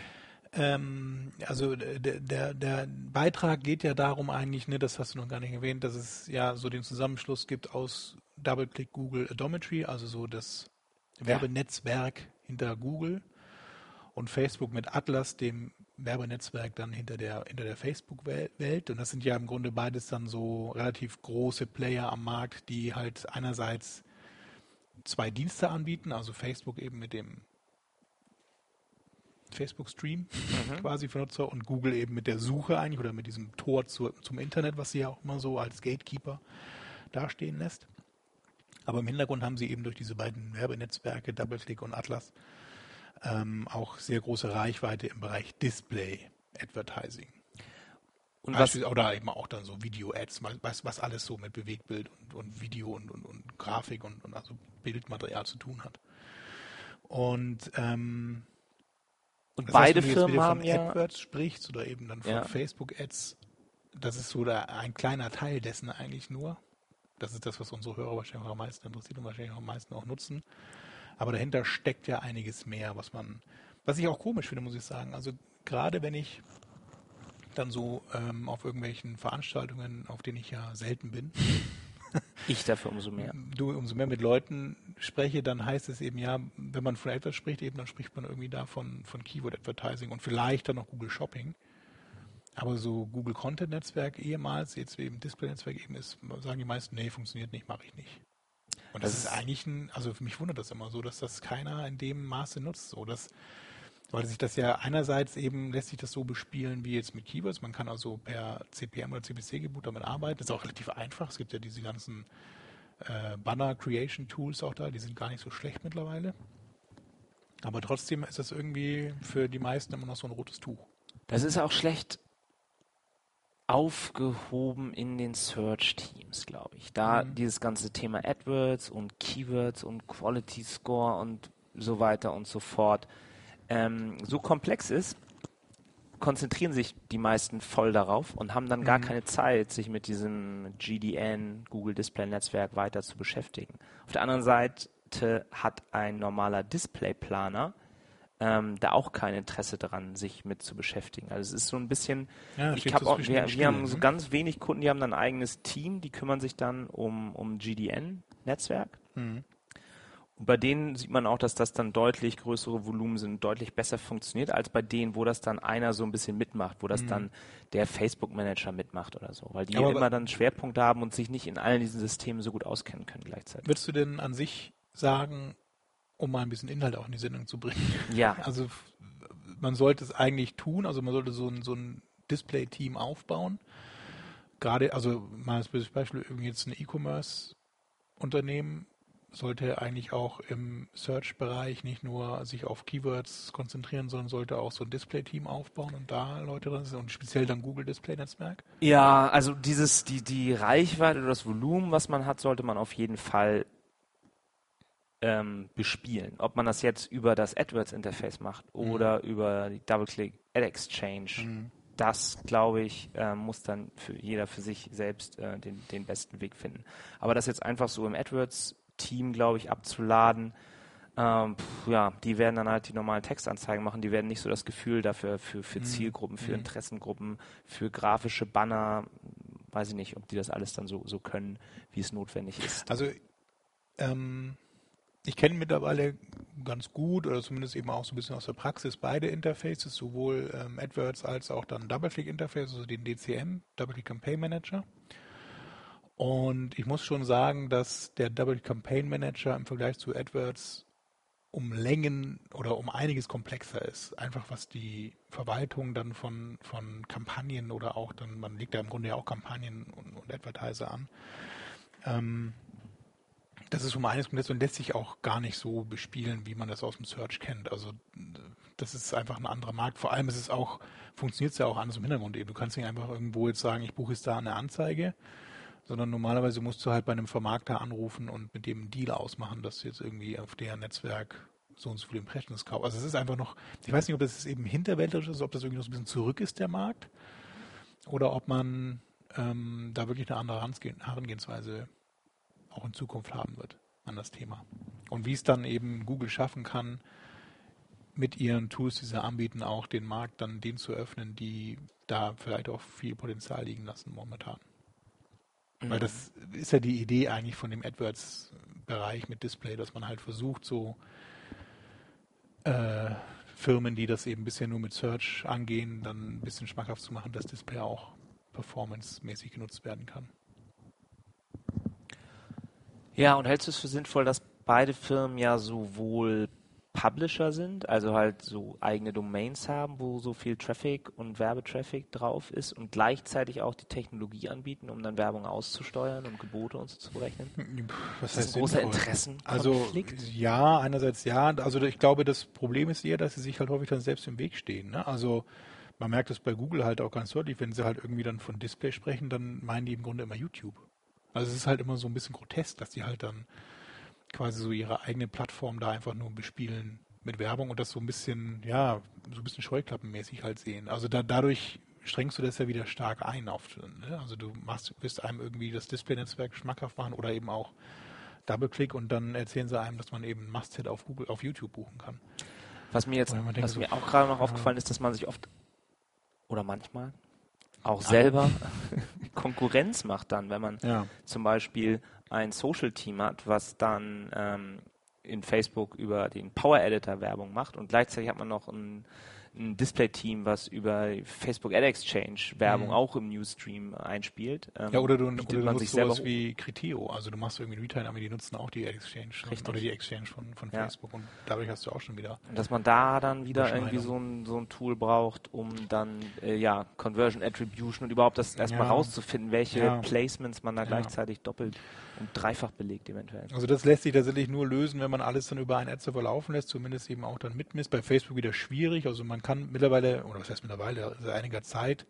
Ähm, also der, der, der Beitrag geht ja darum eigentlich, ne, das hast du noch gar nicht erwähnt, dass es ja so den Zusammenschluss gibt aus DoubleClick Google Adometry, also so das Werbenetzwerk hinter Google und Facebook mit Atlas, dem Werbenetzwerk dann hinter der, hinter der Facebook-Welt. Und das sind ja im Grunde beides dann so relativ große Player am Markt, die halt einerseits zwei Dienste anbieten, also Facebook eben mit dem Facebook-Stream quasi für Nutzer und Google eben mit der Suche eigentlich oder mit diesem Tor zu, zum Internet, was sie ja auch immer so als Gatekeeper dastehen lässt. Aber im Hintergrund haben sie eben durch diese beiden Werbenetzwerke, DoubleClick und Atlas, ähm, auch sehr große Reichweite im Bereich Display Advertising. und was, oder eben auch dann so Video-Ads, was, was alles so mit Bewegtbild und, und Video und, und, und Grafik und, und also Bildmaterial zu tun hat. Und ähm, und das beide heißt, wenn du jetzt Firmen wieder haben von ja. AdWords sprichst oder eben dann von Ja. Facebook-Ads, das ist so da ein kleiner Teil dessen eigentlich nur. Das ist das, was unsere Hörer wahrscheinlich auch am meisten interessiert und wahrscheinlich auch am meisten auch nutzen. Aber dahinter steckt ja einiges mehr, was man, was ich auch komisch finde, muss ich sagen. Also gerade wenn ich dann so ähm, auf irgendwelchen Veranstaltungen, auf denen ich ja selten bin, [laughs] Ich dafür umso mehr. du umso mehr mit Leuten spreche, dann heißt es eben ja, wenn man von etwas spricht, eben dann spricht man irgendwie da von, von Keyword Advertising und vielleicht dann noch Google Shopping. Aber so Google Content Netzwerk ehemals, jetzt eben Display Netzwerk eben ist, sagen die meisten, nee, funktioniert nicht, mache ich nicht. Und das, Das ist eigentlich ein, also für mich wundert das immer so, dass das keiner in dem Maße nutzt, so dass weil sich das ja einerseits eben lässt sich das so bespielen wie jetzt mit Keywords. Man kann also per CPM oder CPC-Gebot damit arbeiten. Das ist auch relativ einfach. Es gibt ja diese ganzen äh, Banner-Creation-Tools auch da. Die sind gar nicht so schlecht mittlerweile. Aber trotzdem ist das irgendwie für die meisten immer noch so ein rotes Tuch. Das ist auch schlecht aufgehoben in den Search-Teams, glaube ich. Da Mhm. dieses ganze Thema AdWords und Keywords und Quality Score und so weiter und so fort ähm, so komplex ist, konzentrieren sich die meisten voll darauf und haben dann gar Mhm. keine Zeit, sich mit diesem GDN, Google Display Netzwerk, weiter zu beschäftigen. Auf der anderen Seite hat ein normaler Displayplaner ähm, da auch kein Interesse daran, sich mit zu beschäftigen. Also es ist so ein bisschen, Ja, ich steht hab so auch, wir, wir haben so ne? ganz wenig Kunden, die haben dann ein eigenes Team, die kümmern sich dann um, um GDN-Netzwerk. Mhm. Und bei denen sieht man auch, dass das dann deutlich größere Volumen sind, deutlich besser funktioniert, als bei denen, wo das dann einer so ein bisschen mitmacht, wo das dann der Facebook-Manager mitmacht oder so. Weil die Mhm. Aber- immer dann Schwerpunkte haben und sich nicht in allen diesen Systemen so gut auskennen können gleichzeitig. Würdest du denn an sich sagen, um mal ein bisschen Inhalt auch in die Sendung zu bringen? Ja, [laughs] Also man sollte es eigentlich tun, also man sollte so ein, so ein Display-Team aufbauen. Gerade, also mal als Beispiel, irgendwie jetzt ein E-Commerce-Unternehmen sollte eigentlich auch im Search-Bereich nicht nur sich auf Keywords konzentrieren, sondern sollte auch so ein Display-Team aufbauen und da Leute drin sind und speziell dann Google Display-Netzwerk. Ja, also dieses, die, die Reichweite oder das Volumen, was man hat, sollte man auf jeden Fall ähm, bespielen. Ob man das jetzt über das AdWords-Interface macht oder über die DoubleClick Ad Exchange, das glaube ich, äh, muss dann für jeder für sich selbst äh, den, den besten Weg finden. Aber das jetzt einfach so im AdWords-Team, glaube ich, abzuladen, ähm, pf, ja, die werden dann halt die normalen Textanzeigen machen, die werden nicht so das Gefühl dafür für, für Zielgruppen, für Interessengruppen, für grafische Banner, weiß ich nicht, ob die das alles dann so, so können, wie es notwendig ist. Also ähm, ich kenne mittlerweile ganz gut oder zumindest eben auch so ein bisschen aus der Praxis beide Interfaces, sowohl ähm, AdWords als auch dann DoubleClick-Interface, also den DCM, DoubleClick Campaign Manager. Und ich muss schon sagen, dass der DoubleClick Campaign Manager im Vergleich zu AdWords um Längen oder um einiges komplexer ist. Einfach was die Verwaltung dann von, von Kampagnen oder auch dann, man legt da im Grunde ja auch Kampagnen und, und Advertiser an. Ähm, das ist um eines komplex und lässt sich auch gar nicht so bespielen, wie man das aus dem Search kennt. Also das ist einfach ein anderer Markt. Vor allem ist es auch, funktioniert es ja auch anders im Hintergrund eben. Du kannst nicht einfach irgendwo jetzt sagen, ich buche jetzt da eine Anzeige, sondern normalerweise musst du halt bei einem Vermarkter anrufen und mit dem einen Deal ausmachen, dass du jetzt irgendwie auf deren Netzwerk so und so viele Impressions kaufst. Also es ist einfach noch, ich weiß nicht, ob das eben hinterwäldlerisch ist, ob das irgendwie noch so ein bisschen zurück ist, der Markt, oder ob man ähm, da wirklich eine andere Herangehen- Herangehensweise auch in Zukunft haben wird an das Thema. Und wie es dann eben Google schaffen kann, mit ihren Tools, die sie anbieten, auch den Markt dann denen zu öffnen, die da vielleicht auch viel Potenzial liegen lassen momentan. Weil das ist ja die Idee eigentlich von dem AdWords-Bereich mit Display, dass man halt versucht, so äh, Firmen, die das eben bisher nur mit Search angehen, dann ein bisschen schmackhaft zu machen, dass Display auch performancemäßig genutzt werden kann. Ja, und hältst du es für sinnvoll, dass beide Firmen ja sowohl Publisher sind, also halt so eigene Domains haben, wo so viel Traffic und Werbetraffic drauf ist und gleichzeitig auch die Technologie anbieten, um dann Werbung auszusteuern und Gebote und so zu berechnen? Was Das ist ein großer Interessenkonflikt. Also ja, einerseits ja. Also ich glaube, das Problem ist eher, dass sie sich halt häufig dann selbst im Weg stehen. Ne? Also man merkt das bei Google halt auch ganz deutlich, wenn sie halt irgendwie dann von Display sprechen, dann meinen die im Grunde immer YouTube. Also es ist halt immer so ein bisschen grotesk, dass die halt dann quasi so ihre eigene Plattform da einfach nur bespielen mit Werbung und das so ein bisschen, ja, so ein bisschen scheuklappenmäßig halt sehen. Also da, dadurch strengst du das ja wieder stark ein auf, ne? Also du machst, wirst einem irgendwie das Display-Netzwerk schmackhaft machen oder eben auch Double-Click und dann erzählen sie einem, dass man eben Must-Hit auf Google, auf YouTube buchen kann. Was mir jetzt, denkt was so, mir auch gerade noch aufgefallen ist, dass man sich oft oder manchmal auch selber [laughs] Konkurrenz macht dann, wenn man Ja. zum Beispiel ein Social-Team hat, was dann ähm, in Facebook über den Power Editor Werbung macht und gleichzeitig hat man noch ein, ein Display-Team, was über Facebook Ad Exchange Werbung Mhm. auch im Newsstream einspielt. Ähm, Ja, oder du, oder du nutzt sowas wie Criteo. Also du machst irgendwie Retail, aber die nutzen auch die Exchange Richtig. oder die Exchange von, von Ja. Facebook und dadurch hast du auch schon wieder. Und dass man da dann wieder irgendwie so ein, so ein Tool braucht, um dann äh, ja Conversion Attribution und überhaupt das erstmal Ja. rauszufinden, welche Ja. Placements man da gleichzeitig doppelt und dreifach belegt eventuell. Also das lässt sich tatsächlich nur lösen, wenn man alles dann über einen Ad-Server laufen lässt, zumindest eben auch dann mitmisst. Bei Facebook wieder schwierig. Also man kann mittlerweile, oder was heißt mittlerweile, seit einiger Zeit,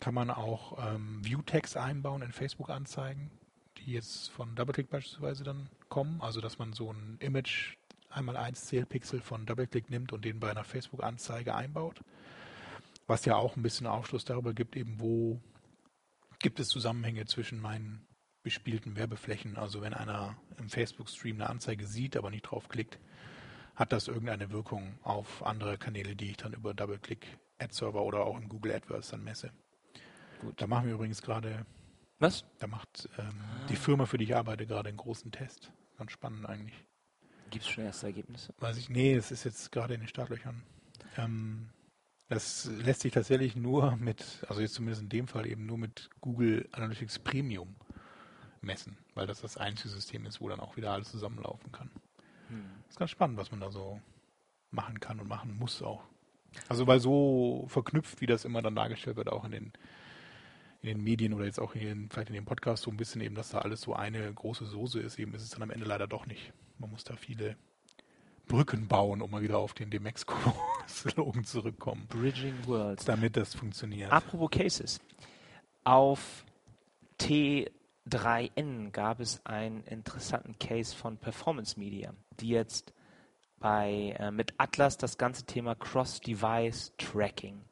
kann man auch ähm, View-Tags einbauen in Facebook-Anzeigen, die jetzt von DoubleClick beispielsweise dann kommen. Also dass man so ein Image einmal eins Zählpixel von DoubleClick nimmt und den bei einer Facebook-Anzeige einbaut. Was ja auch ein bisschen Aufschluss darüber gibt, eben wo gibt es Zusammenhänge zwischen meinen bespielten Werbeflächen. Also wenn einer im Facebook-Stream eine Anzeige sieht, aber nicht draufklickt, hat das irgendeine Wirkung auf andere Kanäle, die ich dann über DoubleClick Ad-Server oder auch im Google AdWords dann messe. Gut. Da machen wir übrigens gerade, Was? da macht ähm, die Firma, für die ich arbeite, gerade einen großen Test. Ganz spannend eigentlich. Gibt es schon erste Ergebnisse? Weiß ich, nee, es ist jetzt gerade in den Startlöchern. Ähm, das lässt sich tatsächlich nur mit, also jetzt zumindest in dem Fall eben nur mit Google Analytics Premium messen, weil das das einzige System ist, wo dann auch wieder alles zusammenlaufen kann. Hm. ist ganz spannend, was man da so machen kann und machen muss auch. Also weil so verknüpft, wie das immer dann dargestellt wird, auch in den, in den Medien oder jetzt auch in vielleicht in dem Podcast so ein bisschen eben, dass da alles so eine große Soße ist, eben ist es dann am Ende leider doch nicht. Man muss da viele Brücken bauen, um mal wieder auf den Demexco-Slogan [laughs] zurückkommen, Bridging Worlds. damit das funktioniert. Apropos Cases. Auf T3N gab es einen interessanten Case von Performance Media, die jetzt bei, äh, mit Atlas das ganze Thema Cross-Device Tracking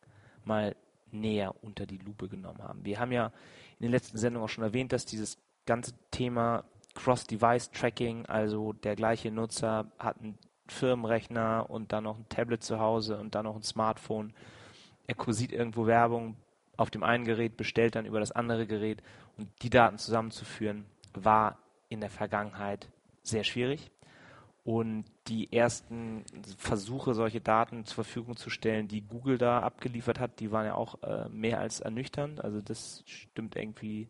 mal näher unter die Lupe genommen haben. Wir haben ja in den letzten Sendungen auch schon erwähnt, dass dieses ganze Thema Cross-Device Tracking, also der gleiche Nutzer hat einen Firmenrechner und dann noch ein Tablet zu Hause und dann noch ein Smartphone. Er kursiert irgendwo Werbung auf dem einen Gerät, bestellt dann über das andere Gerät und die Daten zusammenzuführen, war in der Vergangenheit sehr schwierig. Und die ersten Versuche, solche Daten zur Verfügung zu stellen, die Google da abgeliefert hat, die waren ja auch äh, mehr als ernüchternd. Also das stimmt irgendwie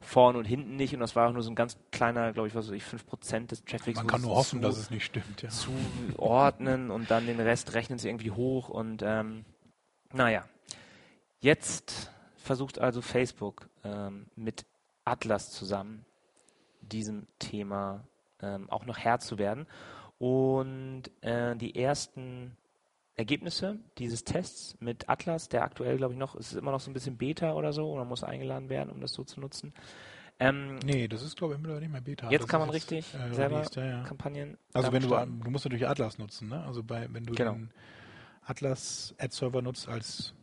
vorne und hinten nicht. Und das war auch nur so ein ganz kleiner, glaube ich, was weiß ich, 5% des Traffics. Man kann nur hoffen, zu- dass es nicht stimmt. Ja. zuordnen und dann den Rest rechnen sie irgendwie hoch und ähm, naja. Jetzt versucht also Facebook ähm, mit Atlas zusammen diesem Thema ähm, auch noch Herr zu werden. Und äh, die ersten Ergebnisse dieses Tests mit Atlas, der aktuell, glaube ich, noch, ist immer noch so ein bisschen Beta oder so, oder muss eingeladen werden, um das so zu nutzen. Ähm, Nee, das ist glaube ich mittlerweile nicht mehr Beta. jetzt Das kann man jetzt, richtig äh, selber released, ja, ja. Kampagnen. Also wenn du, du musst natürlich Atlas nutzen, ne? Also bei, wenn du Genau. den Atlas Ad Server nutzt als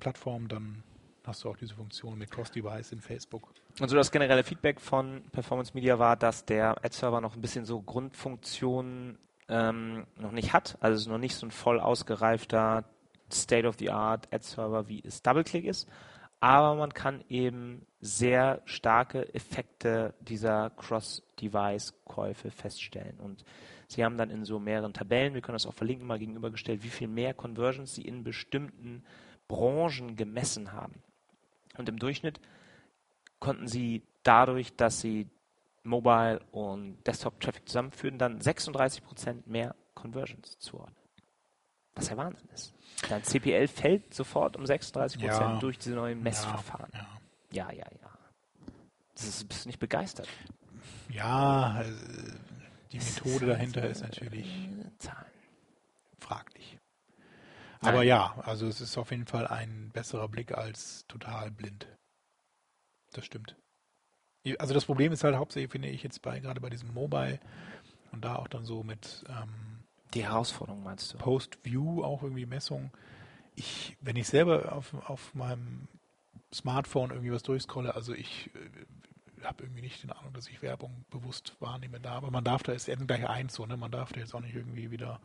Plattform, dann hast du auch diese Funktion mit Cross-Device in Facebook. Und so das generelle Feedback von Performance Media war, dass der Ad-Server noch ein bisschen so Grundfunktionen ähm, noch nicht hat. Also es ist noch nicht so ein voll ausgereifter State-of-the-Art Ad-Server, wie es DoubleClick ist. Aber man kann eben sehr starke Effekte dieser Cross-Device-Käufe feststellen. Und sie haben dann in so mehreren Tabellen, wir können das auch verlinken, mal gegenübergestellt, wie viel mehr Conversions sie in bestimmten Branchen gemessen haben. Und im Durchschnitt konnten sie dadurch, dass sie Mobile und Desktop-Traffic zusammenführen, dann 36% mehr Conversions zuordnen. Was ja Wahnsinn ist. Dein CPL fällt sofort um 36% Ja. durch diese neuen Messverfahren. Ja, Ja, ja, ja. Das ist, bist du nicht begeistert? ja. äh, die Methode dahinter ist natürlich Zahlen. fraglich. Nein. Aber ja, also es ist auf jeden Fall ein besserer Blick als total blind. Das stimmt. Also das Problem ist halt hauptsächlich, finde ich, jetzt bei gerade bei diesem Mobile und da auch dann so mit ähm, Die Herausforderung meinst du? Post-View auch irgendwie Messung. Ich, wenn ich selber auf, auf meinem Smartphone irgendwie was durchscrolle, also ich äh, habe irgendwie nicht den Ahnung, dass ich Werbung bewusst wahrnehme da, aber man darf da ist ja gleich eins so, ne? Man darf da jetzt auch nicht irgendwie wieder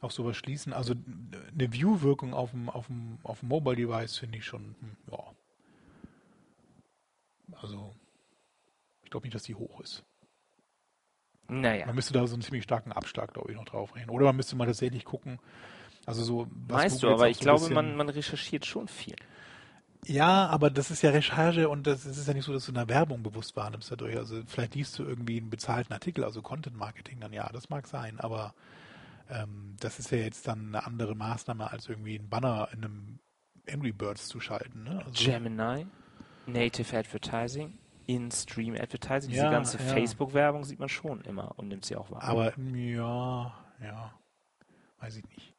auf sowas schließen. Also eine View-Wirkung auf dem, auf dem, auf dem Mobile-Device finde ich schon, hm, ja, Also ich glaube nicht, dass die hoch ist. Naja. Man müsste da so einen ziemlich starken Abschlag, glaube ich, noch drauf rechnen. Oder man müsste mal tatsächlich gucken. Also so, was Weißt du, aber ich so glaube, man, man recherchiert schon viel. Ja, aber das ist ja Recherche und das, es ist ja nicht so, dass du in der Werbung bewusst wahrnimmst dadurch. Also vielleicht liest du irgendwie einen bezahlten Artikel, also Content Marketing, dann ja, das mag sein, aber ähm, das ist ja jetzt dann eine andere Maßnahme, als irgendwie einen Banner in einem Angry Birds zu schalten. Ne? Also, Gemini, Native Advertising, In-Stream Advertising, diese Ja, ganze ja. Facebook-Werbung sieht man schon immer und nimmt sie auch wahr. aber ja, ja, weiß ich nicht.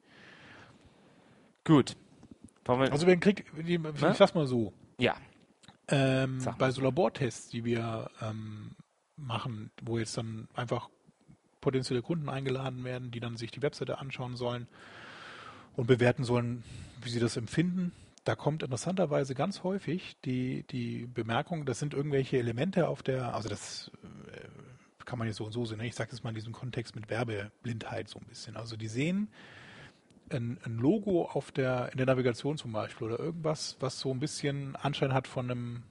Gut. Wir, Also wenn kriegt, ich Ne? sag's mal so, ja, Ähm, mal. bei so Labortests, die wir ähm, machen, wo jetzt dann einfach potenzielle Kunden eingeladen werden, die dann sich die Webseite anschauen sollen und bewerten sollen, wie sie das empfinden. Da kommt interessanterweise ganz häufig die, die Bemerkung, das sind irgendwelche Elemente auf der, also das äh, kann man jetzt so und so sehen. ne? Ich sage jetzt mal in diesem Kontext mit Werbeblindheit so ein bisschen. Also die sehen ein, ein Logo auf der, in der Navigation zum Beispiel oder irgendwas, was so ein bisschen Anschein hat von einem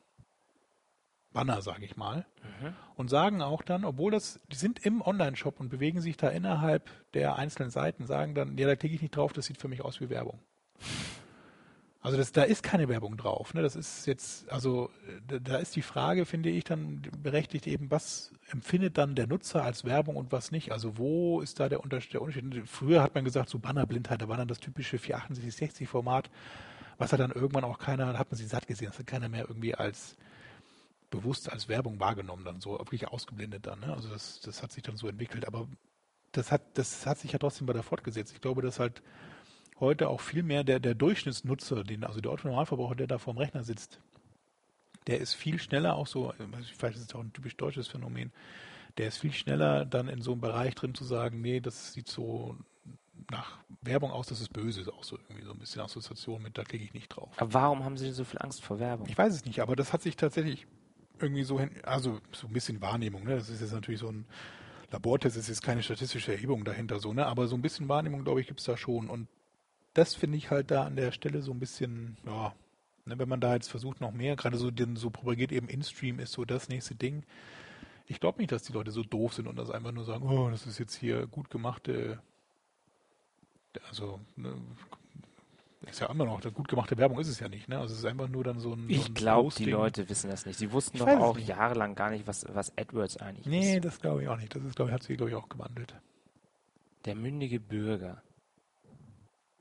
Banner, sage ich mal. Und sagen auch dann, obwohl das, die sind im Online-Shop und bewegen sich da innerhalb der einzelnen Seiten, sagen dann, ja, da klicke ich nicht drauf, das sieht für mich aus wie Werbung. Also das, da ist keine Werbung drauf. Ne? Das ist jetzt, also da, da ist die Frage, finde ich, dann berechtigt eben, was empfindet dann der Nutzer als Werbung und was nicht? Also wo ist da der Unterschied? Früher hat man gesagt, so Bannerblindheit, da war dann das typische 468, 60-Format, was hat dann irgendwann auch keiner, da hat man sie satt gesehen, das hat keiner mehr irgendwie als bewusst als Werbung wahrgenommen, dann so wirklich ausgeblendet dann. Ne? Also das, das hat sich dann so entwickelt, aber das hat, das hat sich ja trotzdem weiter fortgesetzt. Ich glaube, dass halt heute auch viel mehr der, der Durchschnittsnutzer, den, also der Autonormalverbraucher, der da vorm Rechner sitzt, der ist viel schneller auch so, vielleicht ist es auch ein typisch deutsches Phänomen, der ist viel schneller dann in so einem Bereich drin zu sagen, nee, das sieht so nach Werbung aus, das ist böse, ist auch so irgendwie so ein bisschen Assoziation mit, da klicke ich nicht drauf. aber warum haben Sie so viel Angst vor Werbung? Ich weiß es nicht, aber das hat sich tatsächlich irgendwie so also so ein bisschen Wahrnehmung, ne? Das ist jetzt natürlich so ein Labortest, ist jetzt keine statistische Erhebung dahinter so, ne? Aber so ein bisschen Wahrnehmung, glaube ich, gibt es da schon. Und das finde ich halt da an der Stelle so ein bisschen, ja, ne, wenn man da jetzt versucht noch mehr, gerade so den so propagiert eben In-Stream ist so das nächste Ding. Ich glaube nicht, dass die Leute so doof sind und das einfach nur sagen, oh, das ist jetzt hier gut gemachte, also ne, ist ja immer noch, gut gemachte Werbung ist es ja nicht, ne? Also es ist einfach nur dann so ein. Ich glaube, die. Leute wissen das nicht. Sie wussten Ich doch auch jahrelang gar nicht, was, was AdWords eigentlich Nee, ist. das glaube ich auch nicht. Das ist, glaube ich, hat sich, glaube ich, auch gewandelt. Der mündige Bürger,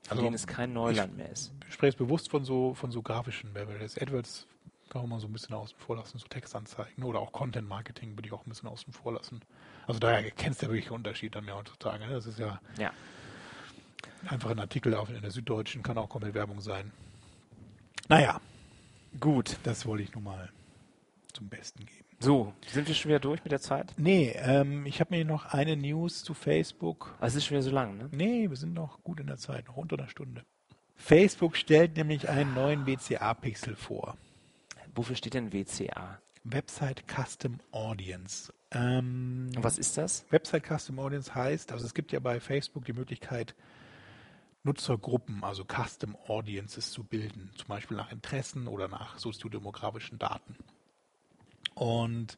für Also, den es kein Neuland mehr ist. Ich spreche jetzt bewusst von so, von so grafischen Werbetests. AdWords kann man mal so ein bisschen außen vor lassen, so Textanzeigen oder auch Content Marketing würde ich auch ein bisschen außen vor lassen. Also da kennst du ja wirklich den Unterschied dann ja heutzutage. Ne? Das ist ja Ja. Einfach ein Artikel auf in der Süddeutschen, kann auch komplett Werbung sein. Naja, Gut. das wollte ich nur mal zum Besten geben. So, sind wir schon wieder durch mit der Zeit? Nee, ähm, ich habe mir noch eine News zu Facebook. Aber es ist schon wieder so lang, ne? Nee, wir sind noch gut in der Zeit, noch unter einer Stunde. Facebook stellt nämlich einen neuen WCA-Pixel vor. Wofür steht denn WCA? Website Custom Audience. Ähm, Und was ist das? Website Custom Audience heißt, also es gibt ja bei Facebook die Möglichkeit, Nutzergruppen, also Custom Audiences zu bilden, zum Beispiel nach Interessen oder nach soziodemografischen Daten. Und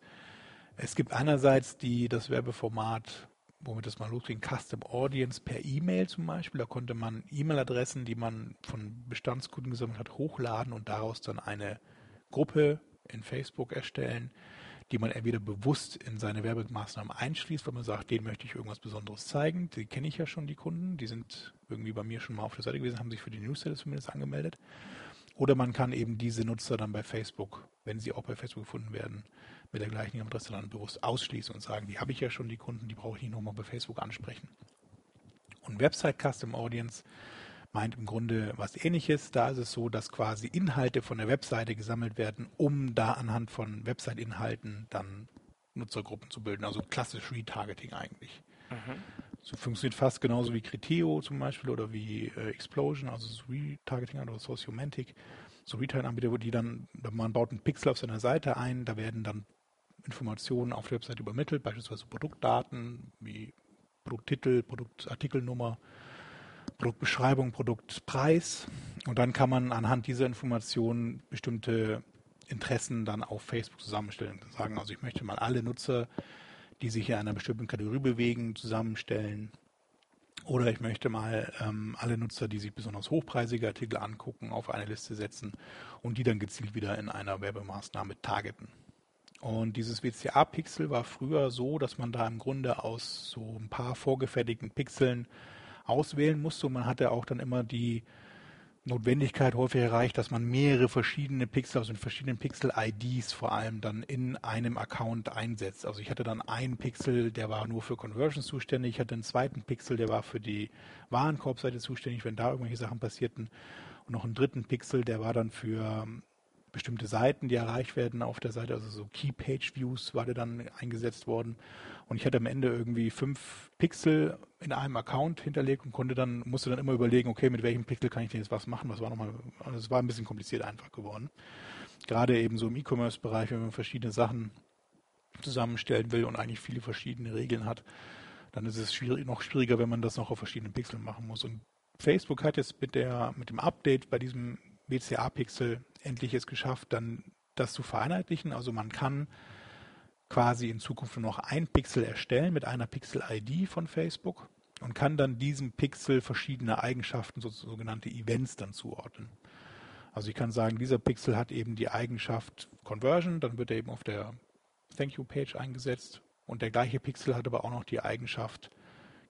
es gibt einerseits die, das Werbeformat, womit das mal losging, Custom Audience per E-Mail zum Beispiel. Da konnte man E-Mail-Adressen, die man von Bestandskunden gesammelt hat, hochladen und daraus dann eine Gruppe in Facebook erstellen, die man entweder bewusst in seine Werbemaßnahmen einschließt, weil man sagt, denen möchte ich irgendwas Besonderes zeigen. Die kenne ich ja schon, die Kunden. Die sind irgendwie bei mir schon mal auf der Seite gewesen, haben sich für die Newsletter zumindest angemeldet. Oder man kann eben diese Nutzer dann bei Facebook, wenn sie auch bei Facebook gefunden werden, mit der gleichen Adresse dann bewusst ausschließen und sagen, die habe ich ja schon, die Kunden, die brauche ich nicht nochmal bei Facebook ansprechen. Und Website Custom Audience meint im Grunde was ähnliches. Da ist es so, dass quasi Inhalte von der Webseite gesammelt werden, um da anhand von Website-Inhalten dann Nutzergruppen zu bilden. Also klassisch Retargeting eigentlich. So funktioniert fast genauso wie Criteo zum Beispiel oder wie äh, Explosion, also so Retargeting oder Sociomantic. So Retail-Anbieter, wo die dann, man baut einen Pixel auf seiner Seite ein, da werden dann Informationen auf der Webseite übermittelt, beispielsweise Produktdaten wie Produkttitel, Produktartikelnummer, Produktbeschreibung, Produktpreis. Und dann kann man anhand dieser Informationen bestimmte Interessen dann auf Facebook zusammenstellen. Sagen also, ich möchte mal alle Nutzer, die sich in einer bestimmten Kategorie bewegen, zusammenstellen. Oder ich möchte mal ähm, alle Nutzer, die sich besonders hochpreisige Artikel angucken, auf eine Liste setzen und die dann gezielt wieder in einer Werbemaßnahme targeten. Und dieses WCA-Pixel war früher so, dass man da im Grunde aus so ein paar vorgefertigten Pixeln auswählen musste. Und man hatte auch dann immer die Notwendigkeit häufig erreicht, dass man mehrere verschiedene Pixel, also verschiedenen Pixel-IDs vor allem dann in einem Account einsetzt. Also ich hatte dann einen Pixel, der war nur für Conversions zuständig, ich hatte einen zweiten Pixel, der war für die Warenkorbseite zuständig, wenn da irgendwelche Sachen passierten. Und noch einen dritten Pixel, der war dann für bestimmte Seiten, die erreicht werden auf der Seite, also so Key Page Views war der dann eingesetzt worden. Und ich hatte am Ende irgendwie fünf Pixel in einem Account hinterlegt und konnte dann, musste dann immer überlegen, okay, mit welchem Pixel kann ich denn jetzt was machen? Was war nochmal, also es war ein bisschen kompliziert einfach geworden. Gerade eben so im E-Commerce-Bereich, wenn man verschiedene Sachen zusammenstellen will und eigentlich viele verschiedene Regeln hat, dann ist es schwierig, noch schwieriger, wenn man das noch auf verschiedenen Pixeln machen muss. Und Facebook hat jetzt mit der, mit dem Update bei diesem BCA-Pixel endlich es geschafft, dann das zu vereinheitlichen. Also man kann quasi in Zukunft nur noch ein Pixel erstellen mit einer Pixel-ID von Facebook und kann dann diesem Pixel verschiedene Eigenschaften, so, sogenannte Events dann zuordnen. Also ich kann sagen, dieser Pixel hat eben die Eigenschaft Conversion, dann wird er eben auf der Thank You Page eingesetzt und der gleiche Pixel hat aber auch noch die Eigenschaft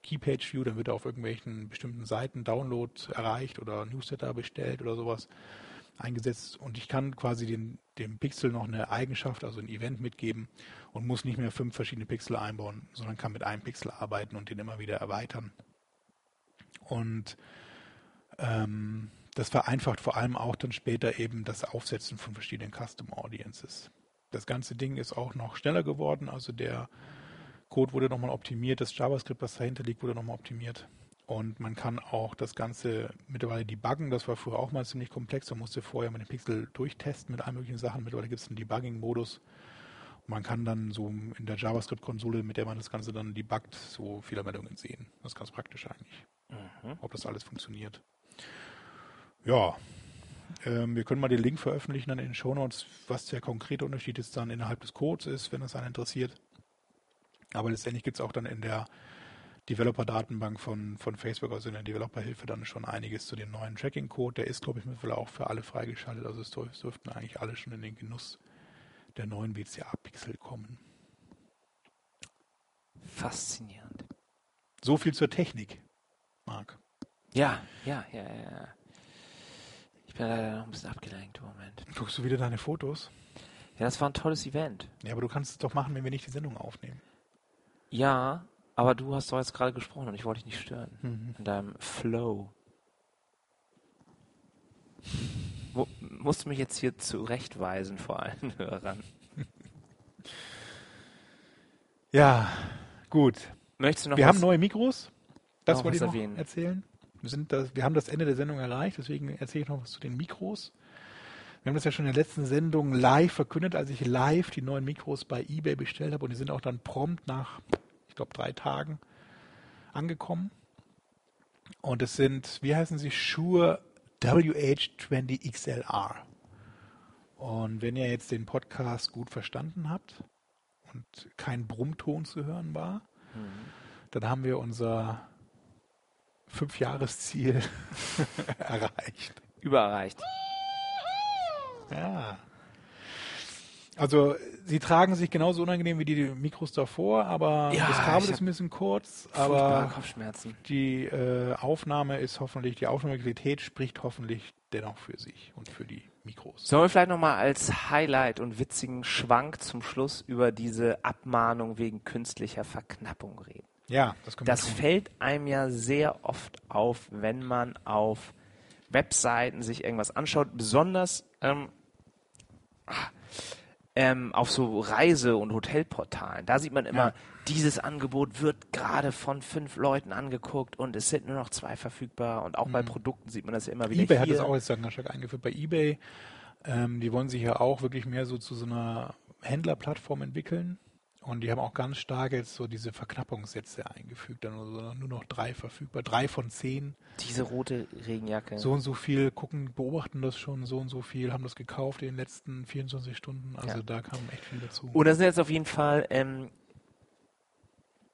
Key Page View, dann wird er auf irgendwelchen bestimmten Seiten Download erreicht oder Newsletter bestellt oder sowas eingesetzt und ich kann quasi den, dem Pixel noch eine Eigenschaft, also ein Event mitgeben und muss nicht mehr fünf verschiedene Pixel einbauen, sondern kann mit einem Pixel arbeiten und den immer wieder erweitern. Und ähm, das vereinfacht vor allem auch dann später eben das Aufsetzen von verschiedenen Custom Audiences. Das ganze Ding ist auch noch schneller geworden, also der Code wurde nochmal optimiert, das JavaScript, was dahinter liegt, wurde nochmal optimiert. Und man kann auch das Ganze mittlerweile debuggen. Das war früher auch mal ziemlich komplex. Man musste vorher mit dem Pixel durchtesten mit allen möglichen Sachen. Mittlerweile gibt es einen Debugging-Modus. Man kann dann so in der JavaScript-Konsole, mit der man das Ganze dann debuggt, so Fehlermeldungen sehen. Das ist ganz praktisch eigentlich. Mhm. Ob das alles funktioniert. Ja. Ähm, wir können mal den Link veröffentlichen dann in den Show Notes, was der konkrete Unterschied jetzt dann innerhalb des Codes ist, wenn das einen interessiert. Aber letztendlich gibt es auch dann in der Developer-Datenbank von, von Facebook, also in der Developer-Hilfe, dann schon einiges zu dem neuen Tracking-Code. Der ist, glaube ich, mittlerweile auch für alle freigeschaltet. Also es dürften eigentlich alle schon in den Genuss der neuen WCA-Pixel kommen. Faszinierend. So viel zur Technik, Marc. Ja, ja, ja, ja. Ich bin leider noch ein bisschen abgelenkt im Moment. Guckst du wieder deine Fotos? Ja, das war ein tolles Event. Ja, aber du kannst es doch machen, wenn wir nicht die Sendung aufnehmen. Ja, aber du hast doch jetzt gerade gesprochen und ich wollte dich nicht stören. Mhm. In deinem Flow. Wo, musst du mich jetzt hier zurechtweisen vor allen [laughs] Hörern. Ja, gut. Möchtest du noch Wir haben neue Mikros. Das wollte ich noch erwähnen. erzählen. Wir, sind das, wir haben das Ende der Sendung erreicht, deswegen erzähle ich noch was zu den Mikros. Wir haben das ja schon in der letzten Sendung live verkündet, als ich live die neuen Mikros bei eBay bestellt habe und die sind auch dann prompt nach glaube, drei Tagen angekommen. Und es sind, wie heißen sie, Shure WH20XLR. Und wenn ihr jetzt den Podcast gut verstanden habt und kein Brummton zu hören war, mhm. dann haben wir unser Fünfjahresziel [laughs] erreicht. Übererreicht. Ja. Also sie tragen sich genauso unangenehm wie die Mikros davor, aber ja, das Kabel ist ein bisschen kurz. Aber Kopfschmerzen. die äh, Aufnahme ist hoffentlich, die Aufnahmequalität spricht hoffentlich dennoch für sich und für die Mikros. Sollen wir vielleicht nochmal als Highlight und witzigen Schwank zum Schluss über diese Abmahnung wegen künstlicher Verknappung reden? Ja, das wir Das fällt einem ja sehr oft auf, wenn man auf Webseiten sich irgendwas anschaut, besonders ähm, ähm, auf so Reise- und Hotelportalen. Da sieht man immer, ja. dieses Angebot wird gerade von fünf Leuten angeguckt und es sind nur noch zwei verfügbar. Und auch mhm. bei Produkten sieht man das ja immer wieder. eBay hier. hat das auch jetzt ganz stark eingeführt. Bei eBay, ähm, die wollen sich ja auch wirklich mehr so zu so einer Händlerplattform entwickeln. Und die haben auch ganz stark jetzt so diese Verknappungssätze eingefügt. Dann nur, nur noch drei verfügbar, drei von zehn. Diese rote Regenjacke. So und so viel gucken, beobachten das schon, so und so viel, haben das gekauft in den letzten 24 Stunden. Also Ja. da kam echt viel dazu. Und da sind jetzt auf jeden Fall ähm,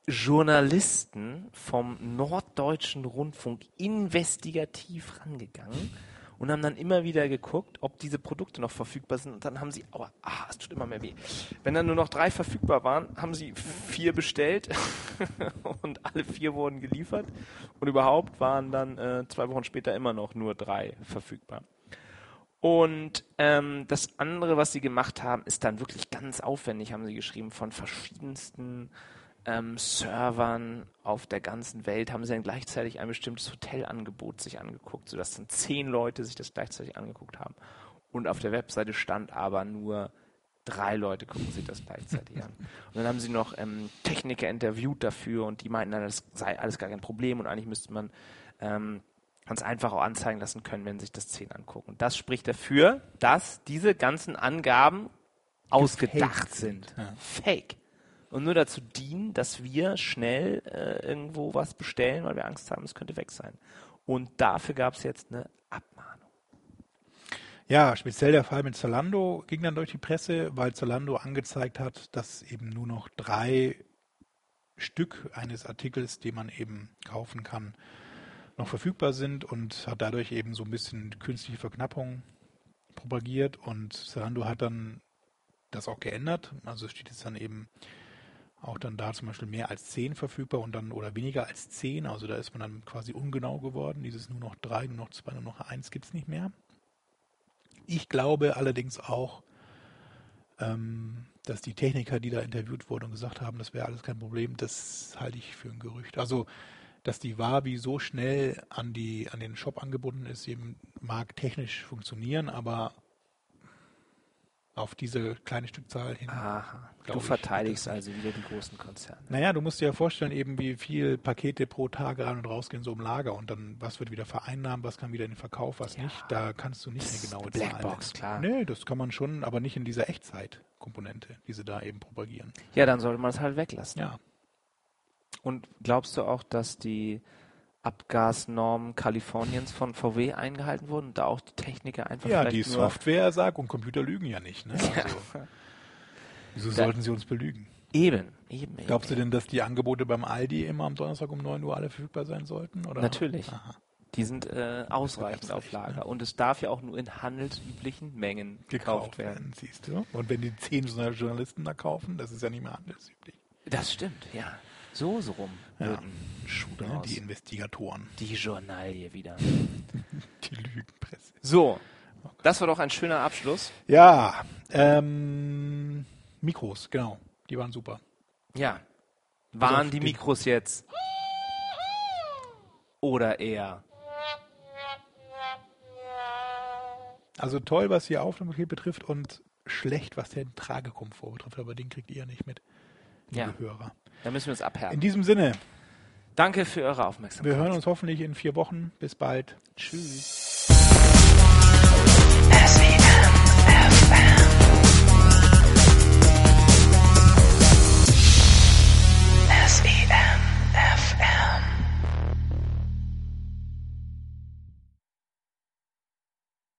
Journalisten vom Norddeutschen Rundfunk investigativ rangegangen und haben dann immer wieder geguckt, ob diese Produkte noch verfügbar sind. Und dann haben sie, aber ah, es tut immer mehr weh. Wenn dann nur noch drei verfügbar waren, haben sie vier bestellt [laughs] und alle vier wurden geliefert. Und überhaupt waren dann äh, zwei Wochen später immer noch nur drei verfügbar. Und ähm, das andere, was sie gemacht haben, ist dann wirklich ganz aufwendig, haben sie geschrieben, von verschiedensten ähm, Servern auf der ganzen Welt haben sie dann gleichzeitig ein bestimmtes Hotelangebot sich angeguckt, sodass dann zehn Leute sich das gleichzeitig angeguckt haben. Und auf der Webseite stand aber nur drei Leute gucken sich das gleichzeitig an. [laughs] Und dann haben sie noch ähm, Techniker interviewt dafür und die meinten dann, das sei alles gar kein Problem und eigentlich müsste man ähm, ganz einfach auch anzeigen lassen können, wenn sich das zehn angucken. Und das spricht dafür, dass diese ganzen Angaben ausgedacht sind. Ja. Fake. Und nur dazu dienen, dass wir schnell äh, irgendwo was bestellen, weil wir Angst haben, es könnte weg sein. Und dafür gab es jetzt eine Abmahnung. Ja, speziell der Fall mit Zalando ging dann durch die Presse, weil Zalando angezeigt hat, dass eben nur noch drei Stück eines Artikels, den man eben kaufen kann, noch verfügbar sind und hat dadurch eben so ein bisschen künstliche Verknappung propagiert und Zalando hat dann das auch geändert. Also steht jetzt dann eben auch dann da zum Beispiel mehr als zehn verfügbar und dann oder weniger als zehn. Also da ist man dann quasi ungenau geworden. Dieses nur noch drei, nur noch zwei, nur noch eins gibt es nicht mehr. Ich glaube allerdings auch, ähm, dass die Techniker, die da interviewt wurden und gesagt haben, das wäre alles kein Problem, das halte ich für ein Gerücht. Also, dass die Wabi so schnell an, die, an den Shop angebunden ist, eben mag technisch funktionieren, aber auf diese kleine Stückzahl hin. Aha. Du ich, verteidigst das also wieder die großen Konzerne. Naja, du musst dir ja vorstellen, eben wie viel Pakete pro Tag rein und rausgehen so im Lager und dann, was wird wieder vereinnahmt, was kann wieder in den Verkauf, was Ja. nicht. Da kannst du nicht eine ist genaue eine Zahl Blackbox, klar. Nee, das kann man schon, aber nicht in dieser Echtzeitkomponente, die sie da eben propagieren. Ja, dann sollte man es halt weglassen. Ja. Und glaubst du auch, dass die Abgasnormen Kaliforniens von VW eingehalten wurden und da auch die Techniker einfach Ja, die Software sagt und Computer lügen ja nicht. Ne? Also, wieso Da- sollten sie uns belügen? eben, eben, eben. Glaubst du denn, dass die Angebote beim Aldi immer am Donnerstag um 9 Uhr alle verfügbar sein sollten? Oder? Natürlich. Aha. Die sind äh, ausreichend auf Lager. ne? Und es darf ja auch nur in handelsüblichen Mengen gekauft werden. siehst du. Und wenn die zehn Journalisten da kaufen, das ist ja nicht mehr handelsüblich. Das stimmt, ja. So, so rum. Ja. Ne? draus. Die Investigatoren, Die Journalie wieder. [laughs] die Lügenpresse. So, das war doch ein schöner Abschluss. Ja, ähm, Mikros, genau. Die waren super. Ja. Waren die Mikros jetzt? Oder eher? Also toll, was die Aufnahmepaket betrifft und schlecht, was den Tragekomfort betrifft, aber den kriegt ihr nicht mit, liebe Ja. Hörer. Da müssen wir uns abhärten. In diesem Sinne. Danke für eure Aufmerksamkeit. Wir hören uns hoffentlich in vier Wochen. Bis bald. Tschüss.